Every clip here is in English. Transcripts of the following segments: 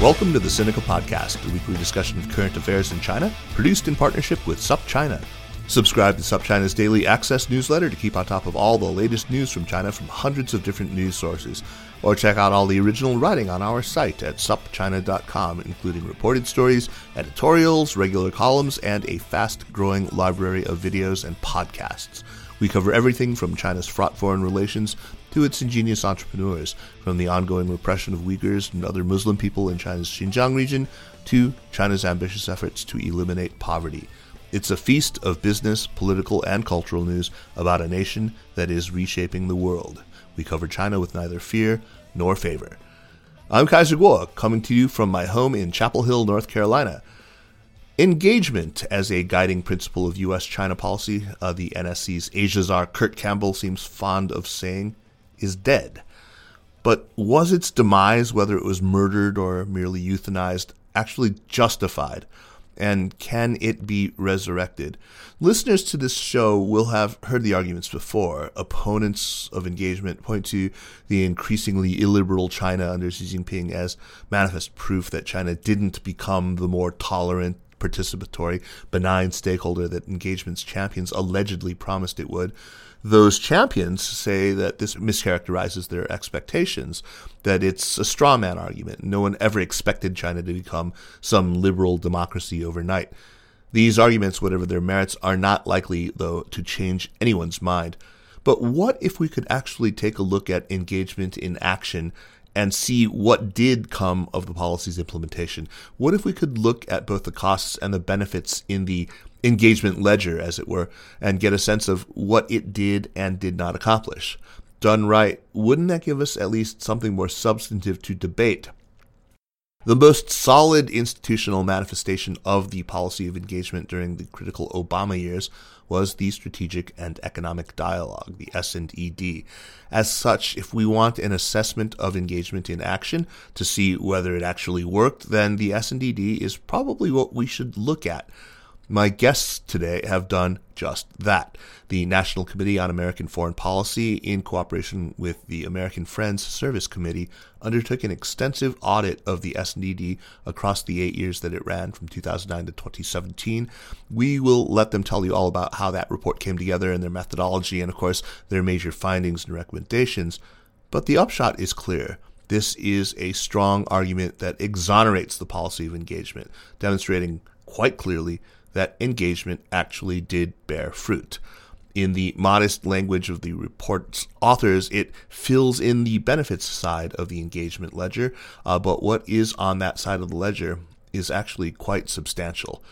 Welcome to the Sinica Podcast, a weekly discussion of current affairs in China, produced in partnership with SupChina. Subscribe to SupChina's daily access newsletter to keep on top of all the latest news from China from hundreds of different news sources. Or check out all the original writing on our site at supchina.com, including reported stories, editorials, regular columns, and a fast growing library of videos and podcasts. We cover everything from China's fraught foreign relations to its ingenious entrepreneurs, from the ongoing repression of Uyghurs and other Muslim people in China's Xinjiang region to China's ambitious efforts to eliminate poverty. It's a feast of business, political, and cultural news about a nation that is reshaping the world. We cover China with neither fear nor favor. I'm Kaiser Kuo, coming to you from my home in Chapel Hill, North Carolina. Engagement as a guiding principle of U.S. China policy, uh, the NSC's Asia czar Kurt Campbell seems fond of saying, is dead. But was its demise, whether it was murdered or merely euthanized, actually justified? And can it be resurrected? Listeners to this show will have heard the arguments before. Opponents of engagement point to the increasingly illiberal China under Xi Jinping as manifest proof that China didn't become the more tolerant, participatory, benign stakeholder that engagement's champions allegedly promised it would those champions say that this mischaracterizes their expectations, that it's a straw man argument. No one ever expected China to become some liberal democracy overnight. These arguments, whatever their merits, are not likely, though, to change anyone's mind. But what if we could actually take a look at engagement in action and see what did come of the policy's implementation? What if we could look at both the costs and the benefits in the engagement ledger, as it were, and get a sense of what it did and did not accomplish. Done right, wouldn't that give us at least something more substantive to debate? The most solid institutional manifestation of the policy of engagement during the critical Obama years was the Strategic and Economic Dialogue, the S&ED. As such, if we want an assessment of engagement in action to see whether it actually worked, then the S&ED is probably what we should look at. My guests today have done just that. The National Committee on American Foreign Policy, in cooperation with the American Friends Service Committee, undertook an extensive audit of the S&ED across the eight years that it ran from 2009 to 2017. We will let them tell you all about how that report came together and their methodology and, of course, their major findings and recommendations. But the upshot is clear. This is a strong argument that exonerates the policy of engagement, demonstrating quite clearly that engagement actually did bear fruit. In the modest language of the report's authors, it fills in the benefits side of the engagement ledger, uh, but what is on that side of the ledger is actually quite substantial.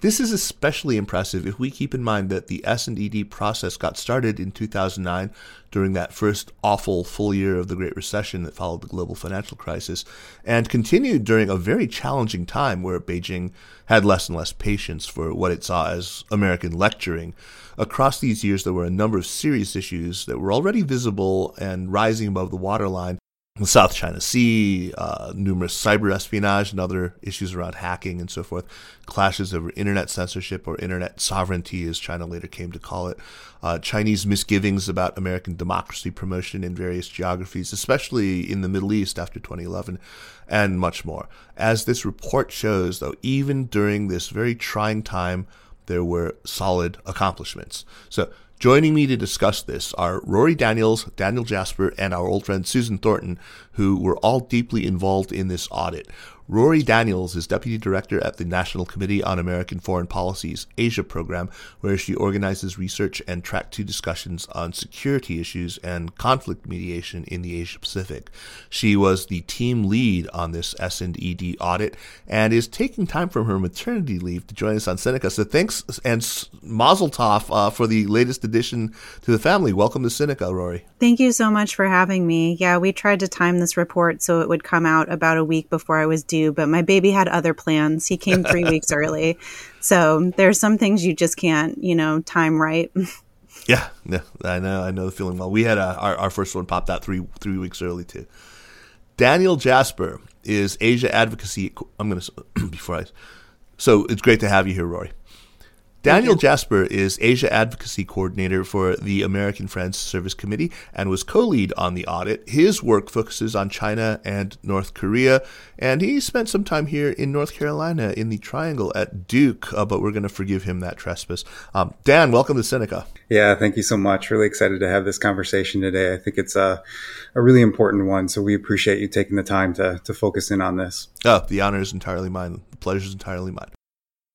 This is especially impressive if we keep in mind that the S&ED process got started in 2009 during that first awful full year of the Great Recession that followed the global financial crisis and continued during a very challenging time where Beijing had less and less patience for what it saw as American lecturing. Across these years, there were a number of serious issues that were already visible and rising above the waterline the South China Sea, uh, numerous cyber espionage and other issues around hacking and so forth, clashes over internet censorship or internet sovereignty, as China later came to call it, uh, Chinese misgivings about American democracy promotion in various geographies, especially in the Middle East after 2011, and much more. As this report shows, though, even during this very trying time, there were solid accomplishments. So Joining me to discuss this are Rorry Daniels, Daniel Jasper, and our old friend Susan Thornton, who were all deeply involved in this audit. Rorry Daniels is Deputy Director at the National Committee on American Foreign Policy's Asia program, where she organizes research and track two discussions on security issues and conflict mediation in the Asia Pacific. She was the team lead on this S&ED audit and is taking time from her maternity leave to join us on Sinica. So thanks and mazel tov uh, for the latest addition to the family. Welcome to Sinica, Rorry. Thank you so much for having me. Yeah, we tried to time this report so it would come out about a week before I was due due, but my baby had other plans. He came three weeks early. So there's some things you just can't, you know, time right. Yeah, yeah, I know, I know the feeling well. We had a, our, our first one popped out three three weeks early too. Daniel Jasper is Asia Advocacy. I'm gonna before I. So it's great to have you here, Rorry. Daniel Jasper is Asia Advocacy Coordinator for the American Friends Service Committee and was co lead on the audit. His work focuses on China and North Korea, and he spent some time here in North Carolina in the Triangle at Duke, uh, but we're going to forgive him that trespass. Um, Dan, welcome to Sinica. Yeah, thank you so much. Really excited to have this conversation today. I think it's a, a really important one, so we appreciate you taking the time to, to focus in on this. Oh, the honor is entirely mine. The pleasure is entirely mine.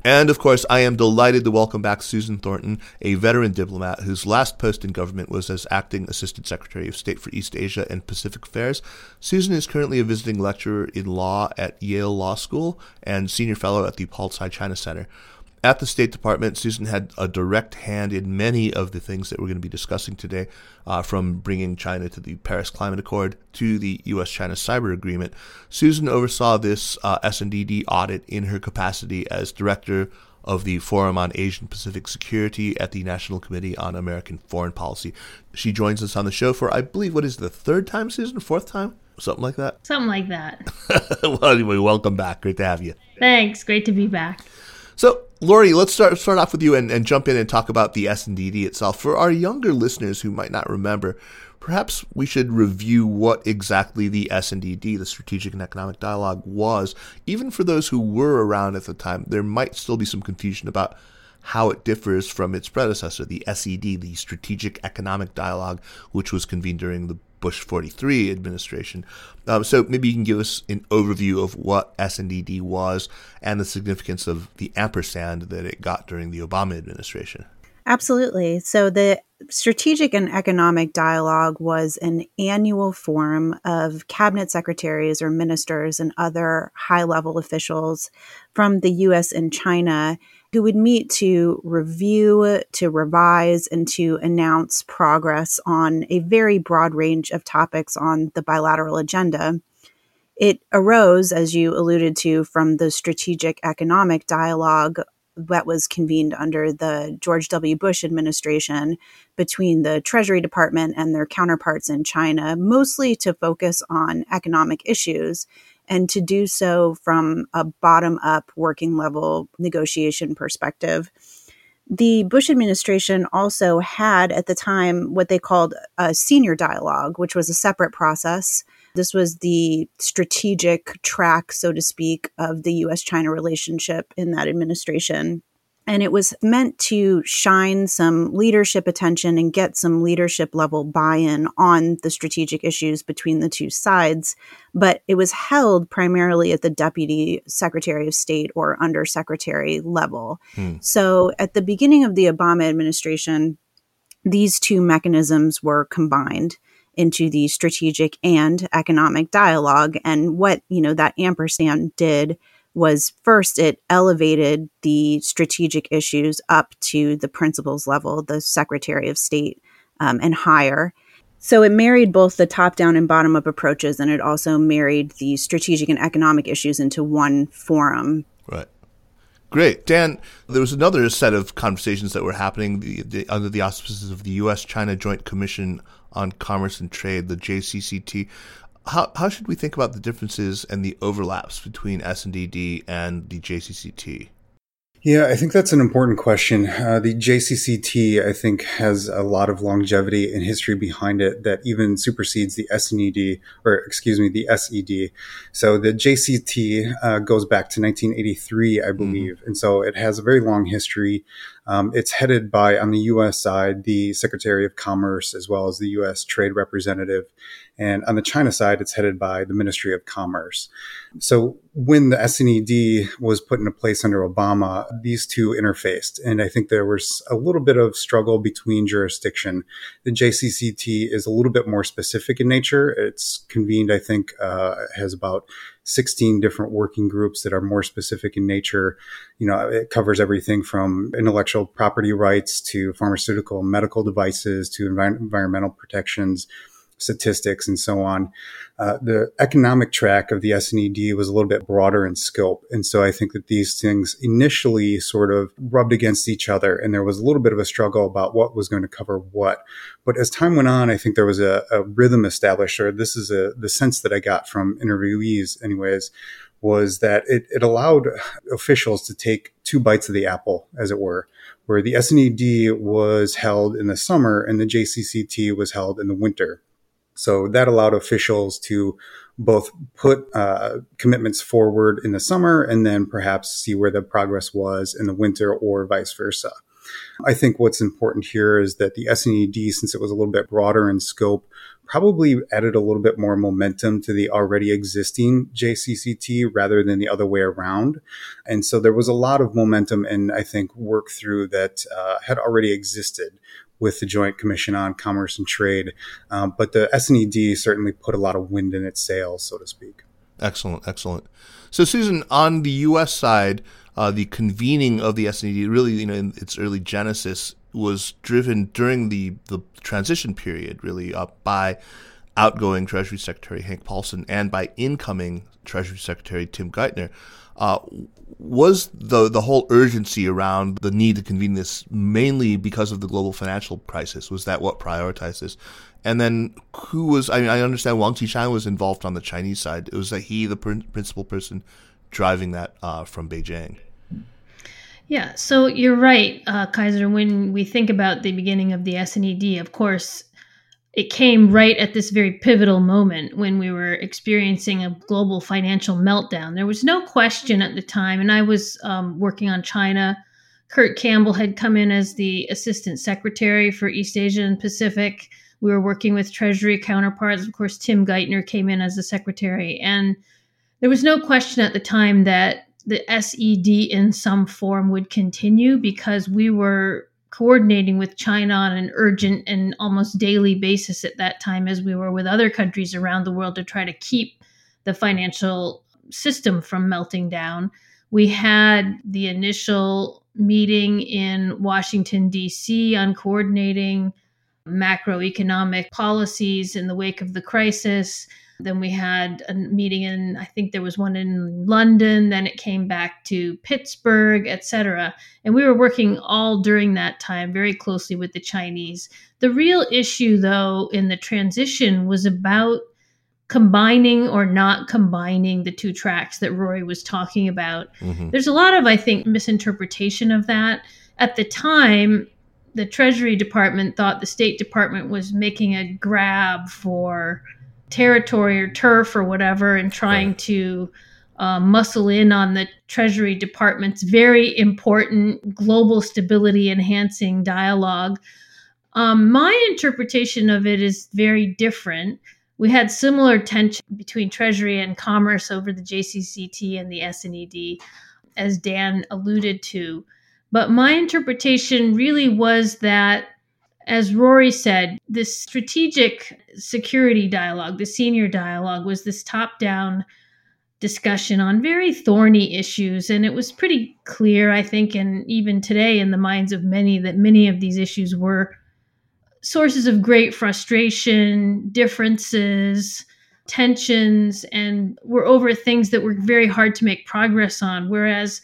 And of course, I am delighted to welcome back Susan Thornton, a veteran diplomat whose last post in government was as acting Assistant Secretary of State for East Asia and Pacific Affairs. Susan is currently a visiting lecturer in law at Yale Law School and senior fellow at the Paul Tsai China Center. At the State Department, Susan had a direct hand in many of the things that we're going to be discussing today, uh, from bringing China to the Paris Climate Accord to the U.S.-China Cyber Agreement. Susan oversaw this uh, S&ED audit in her capacity as director of the Forum on Asian Pacific Security at the National Committee on American Foreign Policy. She joins us on the show for, I believe, what is the third time, Susan? Fourth time? Something like that? Something like that. well, anyway, welcome back. Great to have you. Thanks. Great to be back. So, Rorry, let's start start off with you and, and jump in and talk about the S&ED itself. For our younger listeners who might not remember, perhaps we should review what exactly the S&ED, the Strategic and Economic Dialogue, was. Even for those who were around at the time, there might still be some confusion about how it differs from its predecessor, the SED, the Strategic Economic Dialogue, which was convened during the Bush 43 administration. Um, so maybe you can give us an overview of what S&ED was and the significance of the ampersand that it got during the Obama administration. Absolutely. So the Strategic and Economic Dialogue was an annual forum of cabinet secretaries or ministers and other high level officials from the US and China who would meet to review, to revise, and to announce progress on a very broad range of topics on the bilateral agenda. It arose, as you alluded to, from the strategic economic dialogue that was convened under the George W. Bush administration between the Treasury Department and their counterparts in China, mostly to focus on economic issues and to do so from a bottom up working level negotiation perspective. The Bush administration also had at the time what they called a senior dialogue, which was a separate process. This was the strategic track, so to speak, of the US China relationship in that administration. And it was meant to shine some leadership attention and get some leadership level buy in on the strategic issues between the two sides. But it was held primarily at the deputy secretary of state or undersecretary level. Hmm. So at the beginning of the Obama administration, these two mechanisms were combined into the strategic and economic dialogue. And what, you know, that ampersand did was first it elevated the strategic issues up to the principals level, the Secretary of State um, and higher. So it married both the top down and bottom up approaches, and it also married the strategic and economic issues into one forum. Right. Great. Dan, there was another set of conversations that were happening the, the, under the auspices of the U.S. China Joint Commission on Commerce and Trade, the JCCT how how should we think about the differences and the overlaps between S&ED and the JCCT? Yeah, I think that's an important question. Uh, the JCCT, I think, has a lot of longevity and history behind it that even supersedes the S&ED, or excuse me, the SED. So the JCT uh, goes back to 1983, I mm-hmm. believe, mm-hmm. and so it has a very long history. Um, it's headed by, on the U.S. side, the Secretary of Commerce as well as the U.S. Trade Representative. And on the China side, it's headed by the Ministry of Commerce. So when the S&ED was put into place under Obama, these two interfaced. And I think there was a little bit of struggle between jurisdiction. The JCCT is a little bit more specific in nature. It's convened, I think, uh, has about 16 different working groups that are more specific in nature. You know, it covers everything from intellectual property rights to pharmaceutical medical devices to envi- environmental protections statistics and so on. Uh, the economic track of the S&ED was a little bit broader in scope. And so I think that these things initially sort of rubbed against each other and there was a little bit of a struggle about what was going to cover what. But as time went on, I think there was a, a rhythm established, or this is a, the sense that I got from interviewees anyways, was that it, it allowed officials to take two bites of the apple, as it were where the S&ED was held in the summer and the JCCT was held in the winter. So that allowed officials to both put uh, commitments forward in the summer and then perhaps see where the progress was in the winter or vice versa. I think what's important here is that the S&ED, since it was a little bit broader in scope, probably added a little bit more momentum to the already existing JCCT rather than the other way around. And so there was a lot of momentum and I think work through that uh, had already existed with the Joint Commission on Commerce and Trade. Um, but the S&ED certainly put a lot of wind in its sails, so to speak. Excellent, excellent. So, Susan, on the U.S. side, uh, the convening of the S&ED, really, you know, in its early genesis, was driven during the, the transition period, really, uh, by outgoing Treasury Secretary Hank Paulson and by incoming Treasury Secretary Tim Geithner. Uh, was the the whole urgency around the need to convene this mainly because of the global financial crisis? Was that what prioritized this? And then who was? I mean, I understand Wang Qishan was involved on the Chinese side. It was that he the pr- principal person driving that uh, from Beijing? Yeah, so you're right, uh, Kaiser. When we think about the beginning of the S&ED, of course, it came right at this very pivotal moment when we were experiencing a global financial meltdown. There was no question at the time, and I was um, working on China. Kurt Campbell had come in as the assistant secretary for East Asia and Pacific. We were working with Treasury counterparts. Of course, Tim Geithner came in as the secretary. And there was no question at the time that the SED in some form would continue because we were coordinating with China on an urgent and almost daily basis at that time, as we were with other countries around the world to try to keep the financial system from melting down. We had the initial meeting in Washington, D.C. on coordinating macroeconomic policies in the wake of the crisis. Then we had a meeting in, I think there was one in London. Then it came back to Pittsburgh, etc. And we were working all during that time very closely with the Chinese. The real issue, though, in the transition was about combining or not combining the two tracks that Rorry was talking about. Mm-hmm. There's a lot of, I think, misinterpretation of that. At the time, the Treasury Department thought the State Department was making a grab for territory or turf or whatever and trying right. to uh, muscle in on the Treasury Department's very important global stability enhancing dialogue. Um, my interpretation of it is very different. We had similar tension between Treasury and Commerce over the JCCT and the S&ED, as Dan alluded to. But my interpretation really was that as Rorry said, this strategic security dialogue, the senior dialogue, was this top down discussion on very thorny issues. And it was pretty clear, I think, and even today in the minds of many, that many of these issues were sources of great frustration, differences, tensions, and were over things that were very hard to make progress on. Whereas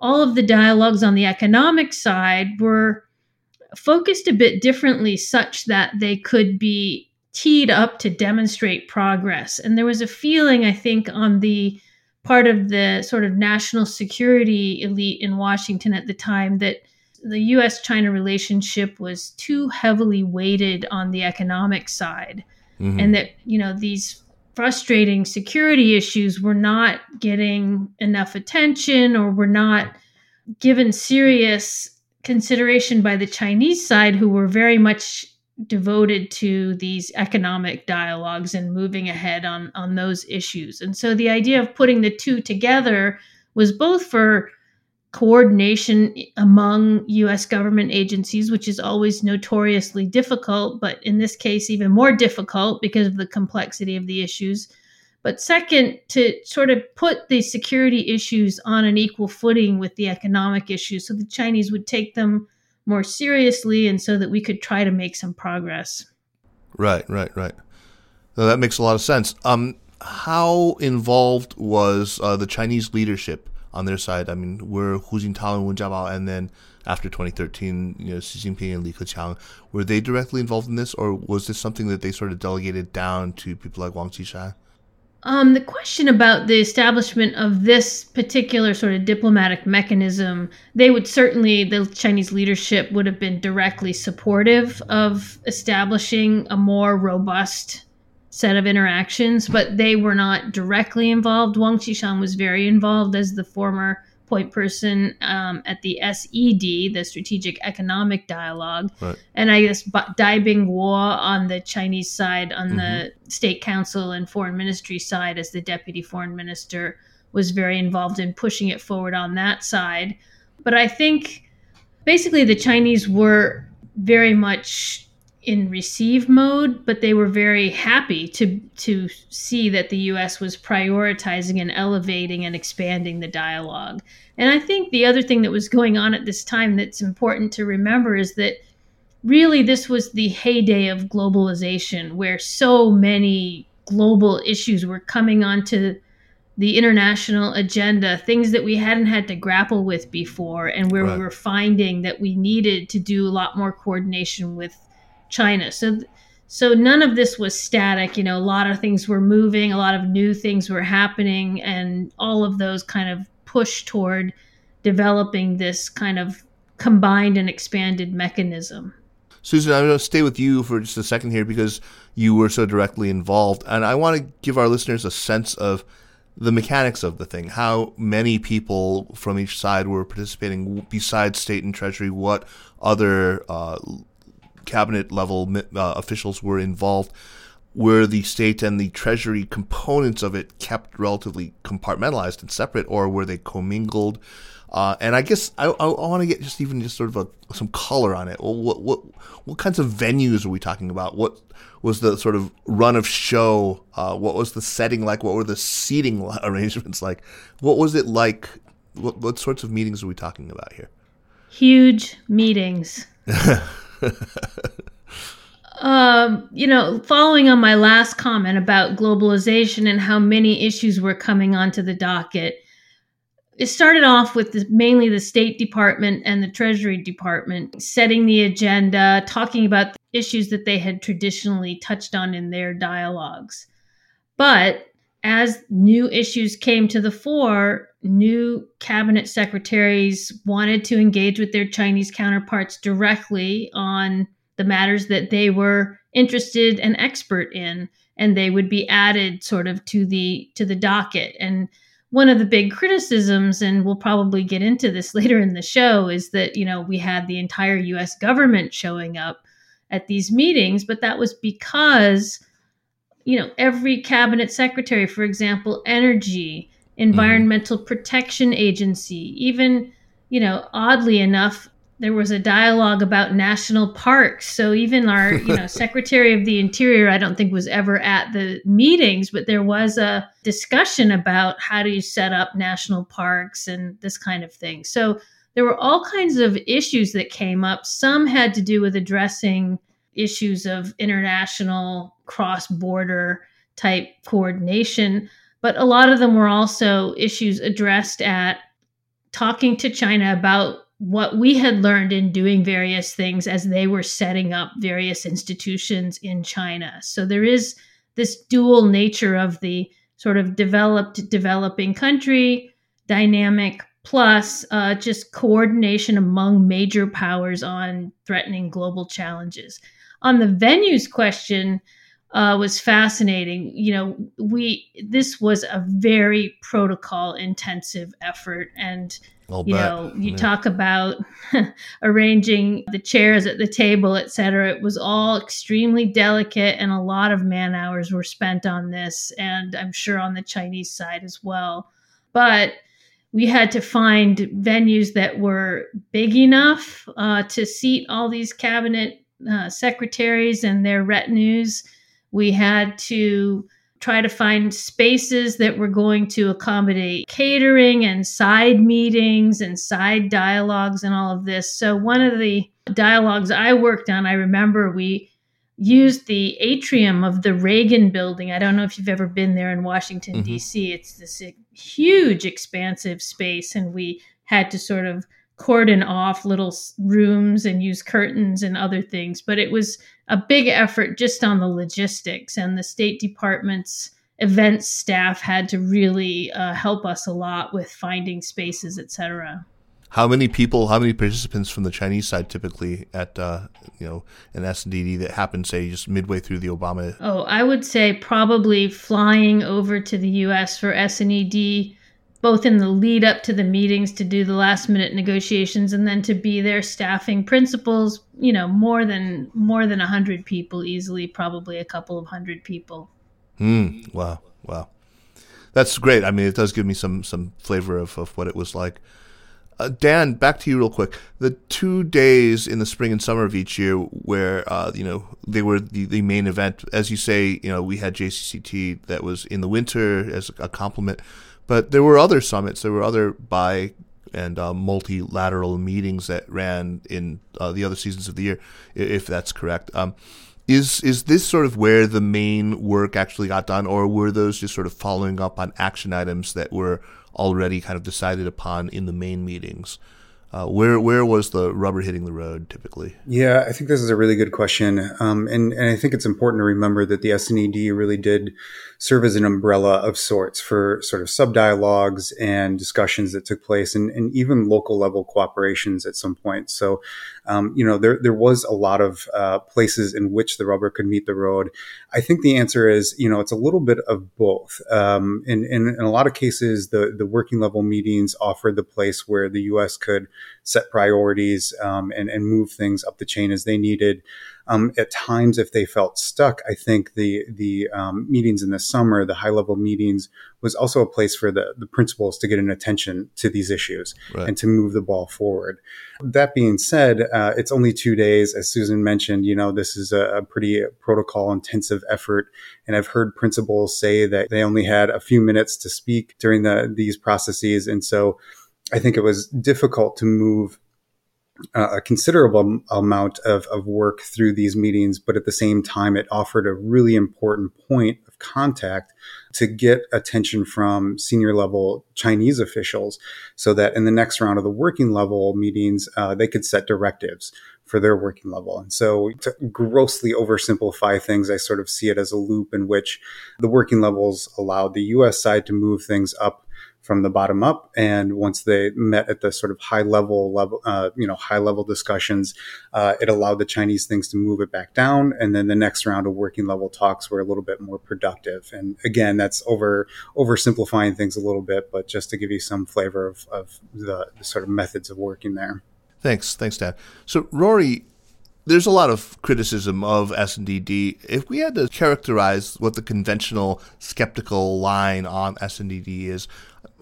all of the dialogues on the economic side were focused a bit differently, such that they could be teed up to demonstrate progress. And there was a feeling, I think, on the part of the sort of national security elite in Washington at the time that the US China relationship was too heavily weighted on the economic side. Mm-hmm. And that, you know, these frustrating security issues were not getting enough attention or were not given serious consideration by the Chinese side, who were very much devoted to these economic dialogues and moving ahead on on those issues. And so the idea of putting the two together was both for coordination among US government agencies which is always notoriously difficult but in this case even more difficult because of the complexity of the issues but second to sort of put the security issues on an equal footing with the economic issues so the Chinese would take them more seriously and so that we could try to make some progress. Right, right, right. That makes a lot of sense. Um, how involved was uh, the Chinese leadership on their side? I mean, were Hu Jintao and Wen Jiabao, and then after 2013, you know, Xi Jinping and Li Keqiang, were they directly involved in this, or was this something that they sort of delegated down to people like Wang Qishan? Um, the question about the establishment of this particular sort of diplomatic mechanism, they would certainly, the Chinese leadership would have been directly supportive of establishing a more robust set of interactions, but they were not directly involved. Wang Qishan was very involved as the former point person um, at the SED, the Strategic Economic Dialogue, right. and I guess Dai Bingguo on the Chinese side, on mm-hmm. the State Council and Foreign Ministry side, as the Deputy Foreign Minister, was very involved in pushing it forward on that side. But I think basically the Chinese were very much in receive mode, but they were very happy to to see that the U.S. was prioritizing and elevating and expanding the dialogue. And I think the other thing that was going on at this time that's important to remember is that really this was the heyday of globalization, where so many global issues were coming onto the international agenda, things that we hadn't had to grapple with before, and where right. we were finding that we needed to do a lot more coordination with China. So so none of this was static. You know, a lot of things were moving, a lot of new things were happening, and all of those kind of push toward developing this kind of combined and expanded mechanism. Susan, I'm going to stay with you for just a second here because you were so directly involved. And I want to give our listeners a sense of the mechanics of the thing, how many people from each side were participating besides state and treasury, what other uh, cabinet level uh, officials were involved, were the state and the treasury components of it kept relatively compartmentalized and separate, or were they commingled? Uh, and I guess I, I, I want to get just even just sort of a, some color on it. Well, what what what kinds of venues are we talking about? What was the sort of run of show? Uh, what was the setting like? What were the seating arrangements like? What was it like? What, what sorts of meetings are we talking about here? Huge meetings. um, you know, following on my last comment about globalization and how many issues were coming onto the docket, it started off with the, mainly the State Department and the Treasury Department setting the agenda, talking about issues that they had traditionally touched on in their dialogues. But as new issues came to the fore, new cabinet secretaries wanted to engage with their Chinese counterparts directly on the matters that they were interested and expert in and they would be added sort of to the to the docket. And one of the big criticisms and we'll probably get into this later in the show is that you know we had the entire US government showing up at these meetings but that was because you know every cabinet secretary for example energy environmental mm-hmm. protection agency. Even you know oddly enough there was a dialogue about national parks. So even our you know secretary of the interior i don't think was ever at the meetings but there was a discussion about how do you set up national parks and this kind of thing. So there were all kinds of issues that came up. Some had to do with addressing issues of international cross border type coordination but a lot of them were also issues addressed at talking to China about what we had learned in doing various things as they were setting up various institutions in China. So there is this dual nature of the sort of developed, developing country dynamic plus uh, just coordination among major powers on threatening global challenges. On the venues question, uh, was fascinating. You know, we this was a very protocol intensive effort, and I'll you bet. know, you Yeah. talk about arranging the chairs at the table, et cetera. It was all extremely delicate, and a lot of man hours were spent on this, and I'm sure on the Chinese side as well. But we had to find venues that were big enough uh, to seat all these cabinet uh, secretaries and their retinues. We had to try to find spaces that were going to accommodate catering and side meetings and side dialogues and all of this. So, one of the dialogues I worked on, I remember we used the atrium of the Reagan building. I don't know if you've ever been there in Washington, Mhm. D.C. It's this huge, expansive space, and we had to sort of cordon off little rooms and use curtains and other things. But it was a big effort just on the logistics, and the State Department's events staff had to really uh, help us a lot with finding spaces, etc. How many people, how many participants from the Chinese side typically at uh, you know an S&ED that happened, say, just midway through the Obama? Oh, I would say probably flying over to the US for S&ED, both in the lead up to the meetings to do the last minute negotiations and then to be there staffing principals, you know, more than more than 100 people easily, probably a couple of hundred people. Hmm. Wow. Wow. That's great. I mean, it does give me some some flavor of, of what it was like. Uh, Dan, back to you real quick. The two days in the spring and summer of each year, where uh, you know they were the, the main event, as you say, you know we had JCCT that was in the winter as a complement, but there were other summits, there were other bi and uh, multilateral meetings that ran in uh, the other seasons of the year, if that's correct. Um, is is this sort of where the main work actually got done, or were those just sort of following up on action items that were already kind of decided upon in the main meetings? Uh, where where was the rubber hitting the road typically? Yeah, I think this is a really good question. Um, and, and I think it's important to remember that the SNED really did serve as an umbrella of sorts for sort of sub dialogues and discussions that took place and, and even local level cooperations at some point. So, um, you know, there, there was a lot of uh, places in which the rubber could meet the road. I think the answer is, you know, it's a little bit of both. Um, in, in, in a lot of cases, the, the working level meetings offered the place where the U.S. could set priorities um, and, and move things up the chain as they needed. Um, at times, if they felt stuck, I think the the um, meetings in the summer, the high level meetings, was also a place for the, the principals to get an attention to these issues Right. and to move the ball forward. That being said, uh, it's only two days, as Susan mentioned. You know, this is a, a pretty protocol intensive effort, and I've heard principals say that they only had a few minutes to speak during the these processes, and so I think it was difficult to move uh, a considerable amount of, of work through these meetings, but at the same time, it offered a really important point of contact to get attention from senior level Chinese officials so that in the next round of the working level meetings, uh, they could set directives for their working level. And so to grossly oversimplify things, I sort of see it as a loop in which the working levels allowed the US side to move things up from the bottom up. And once they met at the sort of high level level, uh, you know, high level discussions, uh, it allowed the Chinese things to move it back down. And then the next round of working level talks were a little bit more productive. And again, that's over oversimplifying things a little bit, but just to give you some flavor of, of the, the sort of methods of working there. Thanks, thanks, Dan. So Rorry, there's a lot of criticism of S&ED. If we had to characterize what the conventional skeptical line on S&ED is,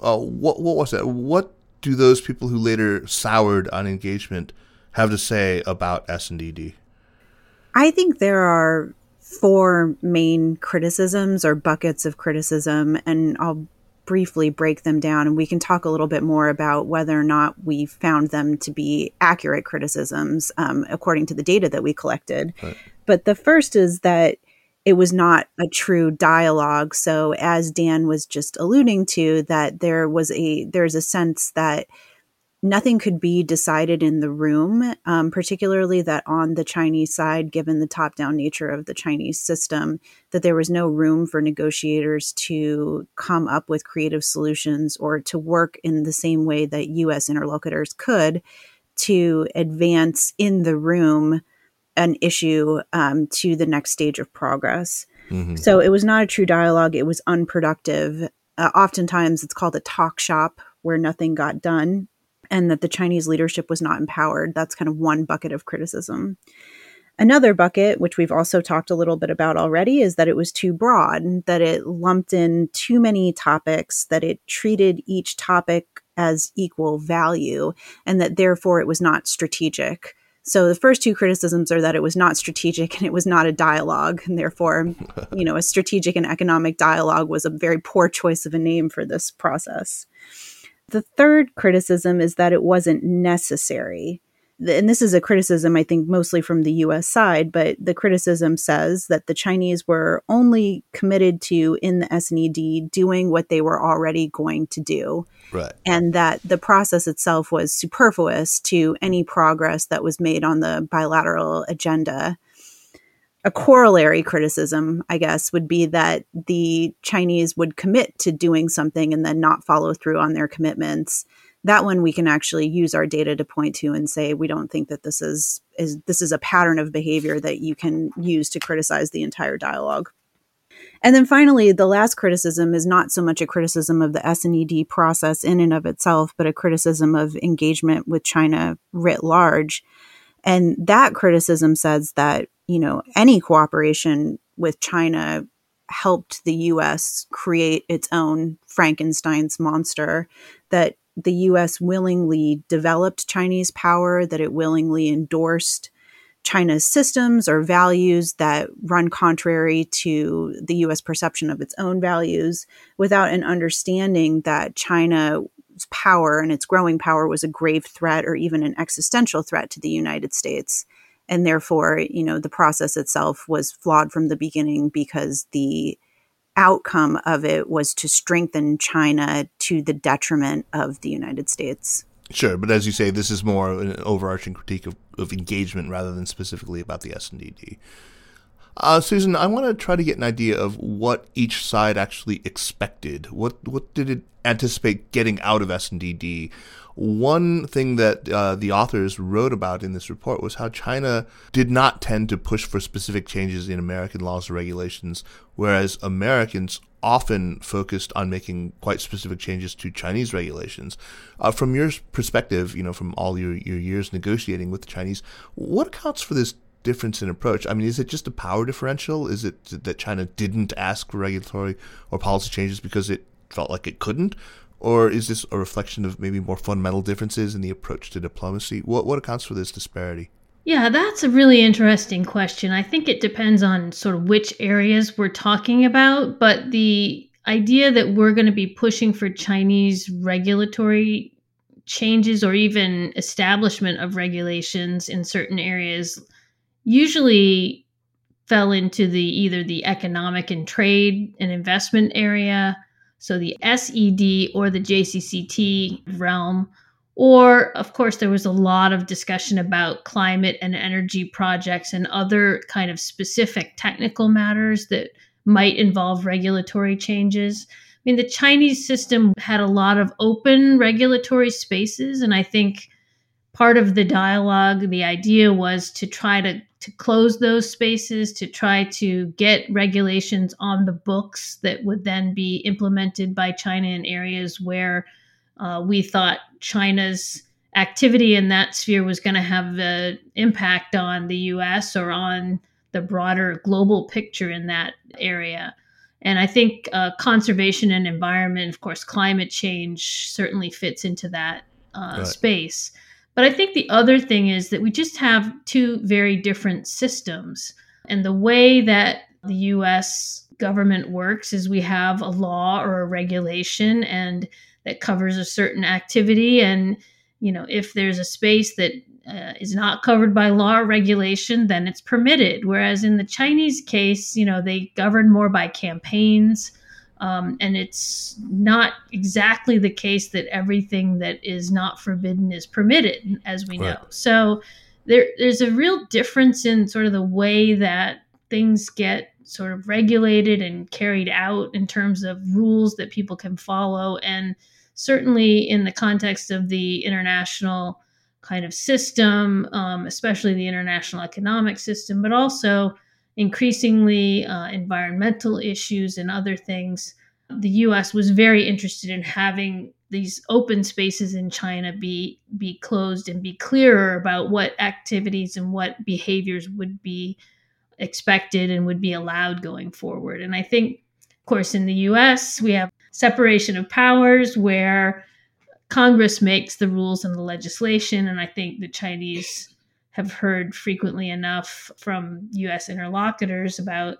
uh, what what was that? What do those people who later soured on engagement have to say about S&ED? I think there are four main criticisms or buckets of criticism, and I'll briefly break them down and we can talk a little bit more about whether or not we found them to be accurate criticisms um, according to the data that we collected. Right. But the first is that it was not a true dialogue. So as Dan was just alluding to, that there was a there's a sense that nothing could be decided in the room, um, particularly that on the Chinese side, given the top down nature of the Chinese system, that there was no room for negotiators to come up with creative solutions or to work in the same way that US interlocutors could to advance in the room an issue um, to the next stage of progress. Mm-hmm. So it was not a true dialogue, it was unproductive. Uh, oftentimes, it's called a talk shop where nothing got done and that the Chinese leadership was not empowered. That's kind of one bucket of criticism. Another bucket, which we've also talked a little bit about already, is that it was too broad, that it lumped in too many topics, that it treated each topic as equal value, and that therefore it was not strategic. So the first two criticisms are that it was not strategic and it was not a dialogue, and therefore, you know, a strategic and economic dialogue was a very poor choice of a name for this process. The third criticism is that it wasn't necessary and this is a criticism, I think, mostly from the US side, but the criticism says that the Chinese were only committed to, in the S&ED, doing what they were already going to do. Right. And that the process itself was superfluous to any progress that was made on the bilateral agenda. A corollary criticism, I guess, would be that the Chinese would commit to doing something and then not follow through on their commitments that one we can actually use our data to point to and say we don't think that this is is this is a pattern of behavior that you can use to criticize the entire dialogue. And then finally, the last criticism is not so much a criticism of the S&ED process in and of itself, but a criticism of engagement with China writ large. And that criticism says that, you know, any cooperation with China helped the US create its own Frankenstein's monster, that the US willingly developed Chinese power, that it willingly endorsed China's systems or values that run contrary to the US perception of its own values without an understanding that China's power and its growing power was a grave threat or even an existential threat to the United States. And therefore, you know, the process itself was flawed from the beginning because the outcome of it was to strengthen China to the detriment of the United States. Sure, but as you say, this is more an overarching critique of, of engagement rather than specifically about the S&ED. Uh, Susan, I want to try to get an idea of what each side actually expected. What what did it anticipate getting out of S&ED? One thing that uh, the authors wrote about in this report was how China did not tend to push for specific changes in American laws or regulations, whereas Americans often focused on making quite specific changes to Chinese regulations. Uh, from your perspective, you know, from all your, your years negotiating with the Chinese, what accounts for this difference in approach? I mean, is it just a power differential? Is it that China didn't ask for regulatory or policy changes because it felt like it couldn't? Or is this a reflection of maybe more fundamental differences in the approach to diplomacy? What, what accounts for this disparity? Yeah, that's a really interesting question. I think it depends on sort of which areas we're talking about, but the idea that we're going to be pushing for Chinese regulatory changes or even establishment of regulations in certain areas usually fell into the either the economic and trade and investment area so the SED or the JCCT realm. Or, of course, there was a lot of discussion about climate and energy projects and other kind of specific technical matters that might involve regulatory changes. I mean, the Chinese system had a lot of open regulatory spaces, and I think part of the dialogue, the idea was to try to to close those spaces, to try to get regulations on the books that would then be implemented by China in areas where uh, we thought China's activity in that sphere was going to have an impact on the US or on the broader global picture in that area. And I think uh, conservation and environment, of course, climate change certainly fits into that uh, right. space. But I think the other thing is that we just have two very different systems. And the way that the US government works is we have a law or a regulation and that covers a certain activity. And you know if there's a space that uh, is not covered by law or regulation then it's permitted. Whereas in the chinese case you know they govern more by campaigns um, and it's not exactly the case that everything that is not forbidden is permitted, as we right. know. So there, there's a real difference in sort of the way that things get sort of regulated and carried out in terms of rules that people can follow. And certainly in the context of the international kind of system, um, especially the international economic system, but also increasingly uh, environmental issues and other things. The US was very interested in having these open spaces in China be be closed and be clearer about what activities and what behaviors would be expected and would be allowed going forward. And I think, of course, in the U.S. we have separation of powers where Congress makes the rules and the legislation, and I think the Chinese have heard frequently enough from U.S. interlocutors about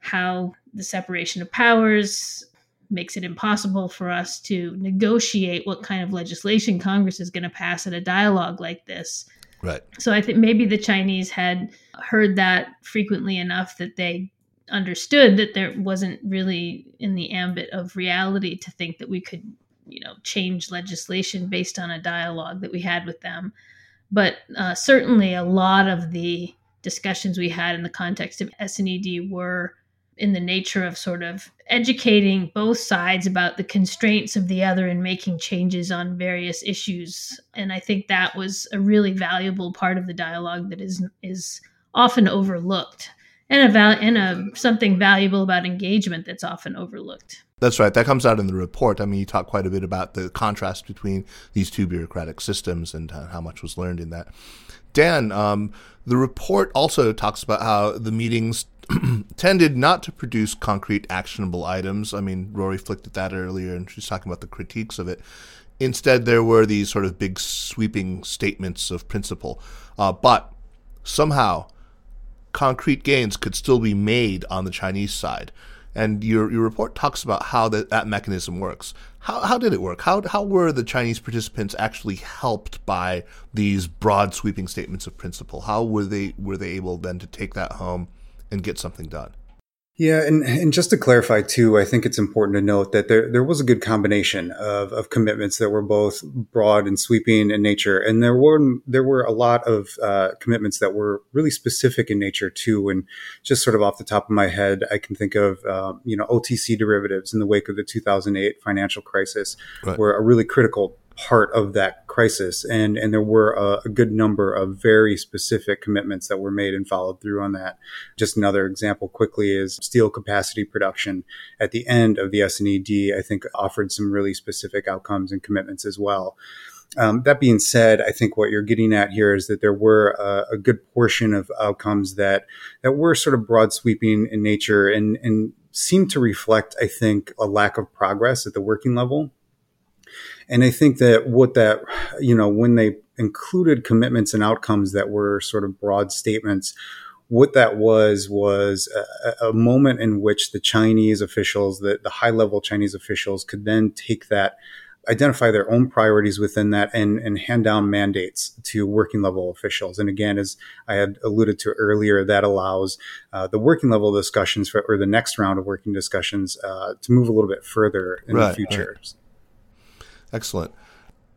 how the separation of powers makes it impossible for us to negotiate what kind of legislation Congress is going to pass at a dialogue like this. Right. So I think maybe the Chinese had heard that frequently enough that they understood that there wasn't really in the ambit of reality to think that we could, you know, change legislation based on a dialogue that we had with them. But uh, certainly a lot of the discussions we had in the context of S&ED were in the nature of sort of educating both sides about the constraints of the other and making changes on various issues. And i think that was a really valuable part of the dialogue that is is often overlooked and a val- and a something valuable about engagement that's often overlooked that's right. That comes out in the report. I mean, you talk quite a bit about the contrast between these two bureaucratic systems and uh, how much was learned in that. Dan, um, the report also talks about how the meetings tended not to produce concrete actionable items. I mean, Rorry flicked at that earlier, and she's talking about the critiques of it. Instead, there were these sort of big sweeping statements of principle. Uh, but somehow, concrete gains could still be made on the Chinese side. And your, your report talks about how that, that mechanism works. How, how did it work? How, how were the Chinese participants actually helped by these broad sweeping statements of principle? How were they, were they able then to take that home and get something done. Yeah, and, and just to clarify too, I think it's important to note that there there was a good combination of, of commitments that were both broad and sweeping in nature, and there were there were a lot of uh, commitments that were really specific in nature too. And just sort of off the top of my head, I can think of uh, you know OTC derivatives in the wake of the 2008 financial crisis right. were a really critical part of that crisis. And, and there were a, a, good number of very specific commitments that were made and followed through on that. Just another example quickly is steel capacity production at the end of the S&ED, I think offered some really specific outcomes and commitments as well. Um, that being said, I think what you're getting at here is that there were a, a, good portion of outcomes that that were sort of broad sweeping in nature and and seemed to reflect, I think, a lack of progress at the working level and I think that what that, you know, when they included commitments and outcomes that were sort of broad statements, what that was was a, a moment in which the Chinese officials, the, the high level Chinese officials, could then take that identify their own priorities within that and, and hand down mandates to working level officials. And again, as I had alluded to earlier, that allows uh, the working level discussions for, or the next round of working discussions uh, to move a little bit further in right, the future. Right. Excellent.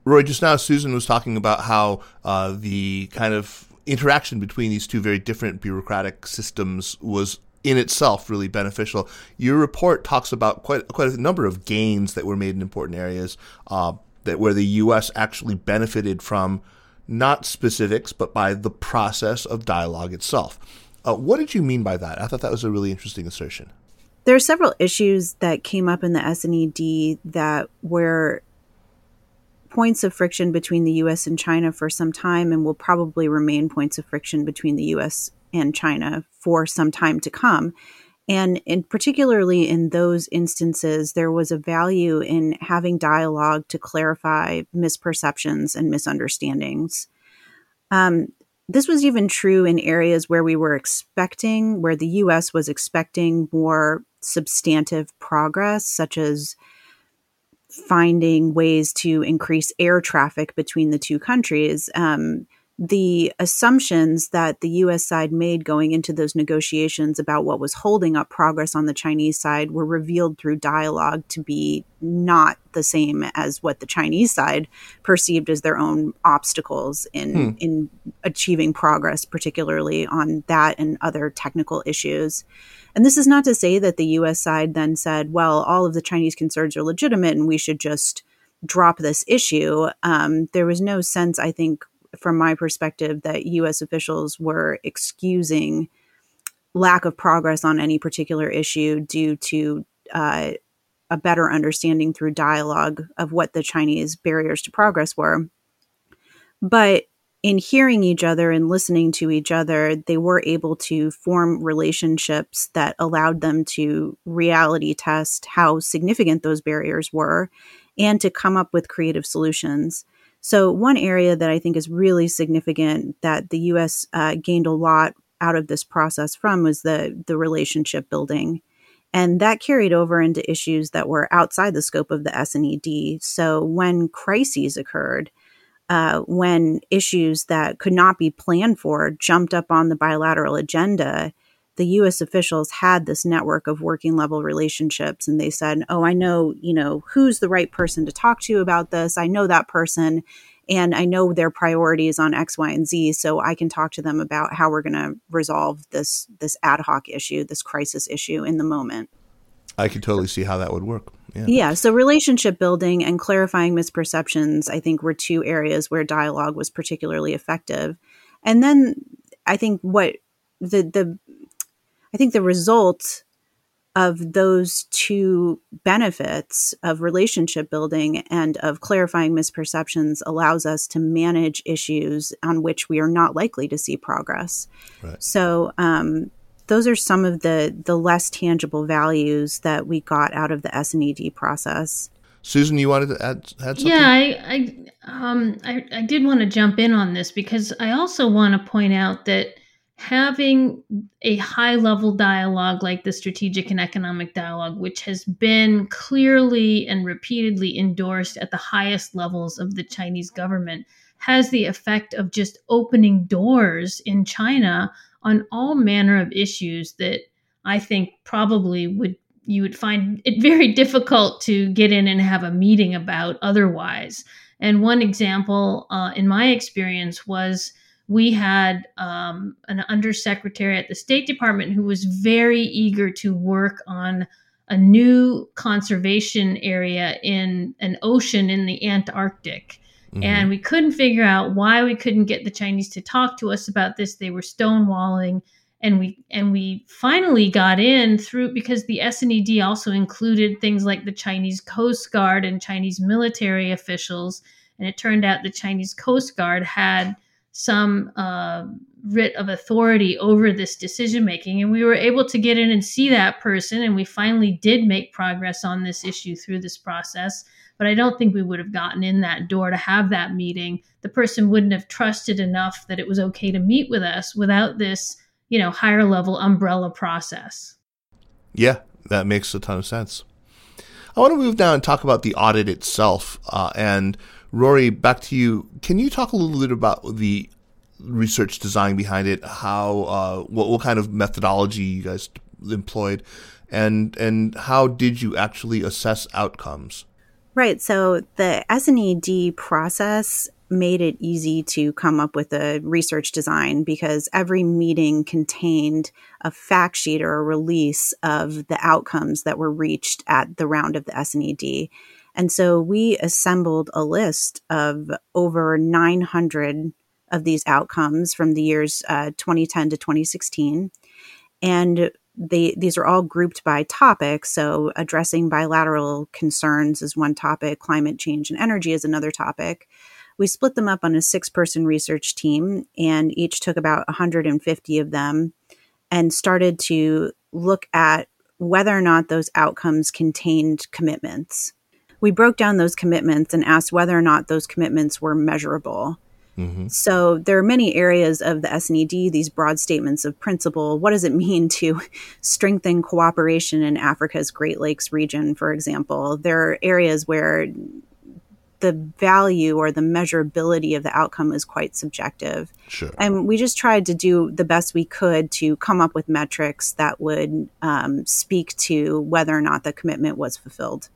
Rorry, just now Susan was talking about how uh, the kind of interaction between these two very different bureaucratic systems was in itself really beneficial. Your report talks about quite quite a number of gains that were made in important areas uh, that where the U.S. actually benefited from not specifics, but by the process of dialogue itself. Uh, what did you mean by that? I thought that was a really interesting assertion. There are several issues that came up in the S&ED that were points of friction between the US and China for some time and will probably remain points of friction between the US and China for some time to come. And in particularly in those instances, there was a value in having dialogue to clarify misperceptions and misunderstandings. Um, this was even true in areas where we were expecting, where the US was expecting more substantive progress, such as finding ways to increase air traffic between the two countries. Um, the assumptions that the US side made going into those negotiations about what was holding up progress on the Chinese side were revealed through dialogue to be not the same as what the Chinese side perceived as their own obstacles in hmm. in achieving progress particularly on that and other technical issues. And this is not to say that the US side then said, well, all of the Chinese concerns are legitimate and we should just drop this issue. Um, there was no sense, I think, from my perspective, that US officials were excusing lack of progress on any particular issue due to uh, a better understanding through dialogue of what the Chinese barriers to progress were. But in hearing each other and listening to each other, they were able to form relationships that allowed them to reality test how significant those barriers were and to come up with creative solutions. So, one area that I think is really significant that the US uh, gained a lot out of this process from was the, the relationship building. And that carried over into issues that were outside the scope of the S&ED. So, when crises occurred, uh, when issues that could not be planned for jumped up on the bilateral agenda, the US officials had this network of working level relationships and they said, "Oh, I know, you know, who's the right person to talk to about this. I know that person and I know their priorities on X, Y, and Z, so I can talk to them about how we're going to resolve this this ad hoc issue, this crisis issue in the moment." I could totally see how that would work. Yeah. yeah. So relationship building and clarifying misperceptions, I think, were two areas where dialogue was particularly effective. And then I think what the the I think the result of those two benefits of relationship building and of clarifying misperceptions allows us to manage issues on which we are not likely to see progress. Right. So, um, those are some of the the less tangible values that we got out of the S and ED process. Susan, you wanted to add, add something? Yeah, I I, um, I I did want to jump in on this because I also want to point out that having a high level dialogue like the strategic and economic dialogue, which has been clearly and repeatedly endorsed at the highest levels of the Chinese government, has the effect of just opening doors in China on all manner of issues that I think probably would you would find it very difficult to get in and have a meeting about otherwise. And one example, uh, in my experience, was we had um, an undersecretary at the State Department who was very eager to work on a new conservation area in an ocean in the Antarctic. Mm-hmm. And we couldn't figure out why we couldn't get the Chinese to talk to us about this. They were stonewalling. And we and we finally got in through because the S&ED also included things like the Chinese Coast Guard and Chinese military officials. And it turned out the Chinese Coast Guard had some uh, writ of authority over this decision making. And we were able to get in and see that person. And we finally did make progress on this issue through this process. But I don't think we would have gotten in that door to have that meeting. The person wouldn't have trusted enough that it was okay to meet with us without this, you know, higher level umbrella process. Yeah, that makes a ton of sense. I want to move now and talk about the audit itself. Uh, and Rorry, back to you. Can you talk a little bit about the research design behind it? How, uh, what, what kind of methodology you guys employed, and and how did you actually assess outcomes? Right. So the S&ED process made it easy to come up with a research design because every meeting contained a fact sheet or a release of the outcomes that were reached at the round of the S&ED. And so we assembled a list of over 900 of these outcomes from the years uh, 2010 to 2016. And they, these are all grouped by topic. So, addressing bilateral concerns is one topic, climate change and energy is another topic. We split them up on a six person research team, and each took about 150 of them and started to look at whether or not those outcomes contained commitments we broke down those commitments and asked whether or not those commitments were measurable. Mm-hmm. So there are many areas of the S&ED, these broad statements of principle. What does it mean to strengthen cooperation in Africa's Great Lakes region, for example? There are areas where the value or the measurability of the outcome is quite subjective. Sure. And we just tried to do the best we could to come up with metrics that would um, speak to whether or not the commitment was fulfilled.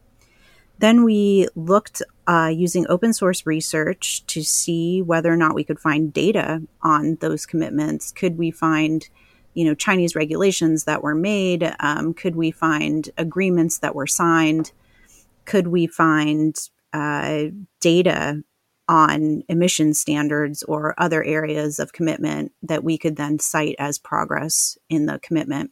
Then we looked uh, using open source research to see whether or not we could find data on those commitments. Could we find, you know, Chinese regulations that were made? Um, could we find agreements that were signed? Could we find uh, data on emission standards or other areas of commitment that we could then cite as progress in the commitment?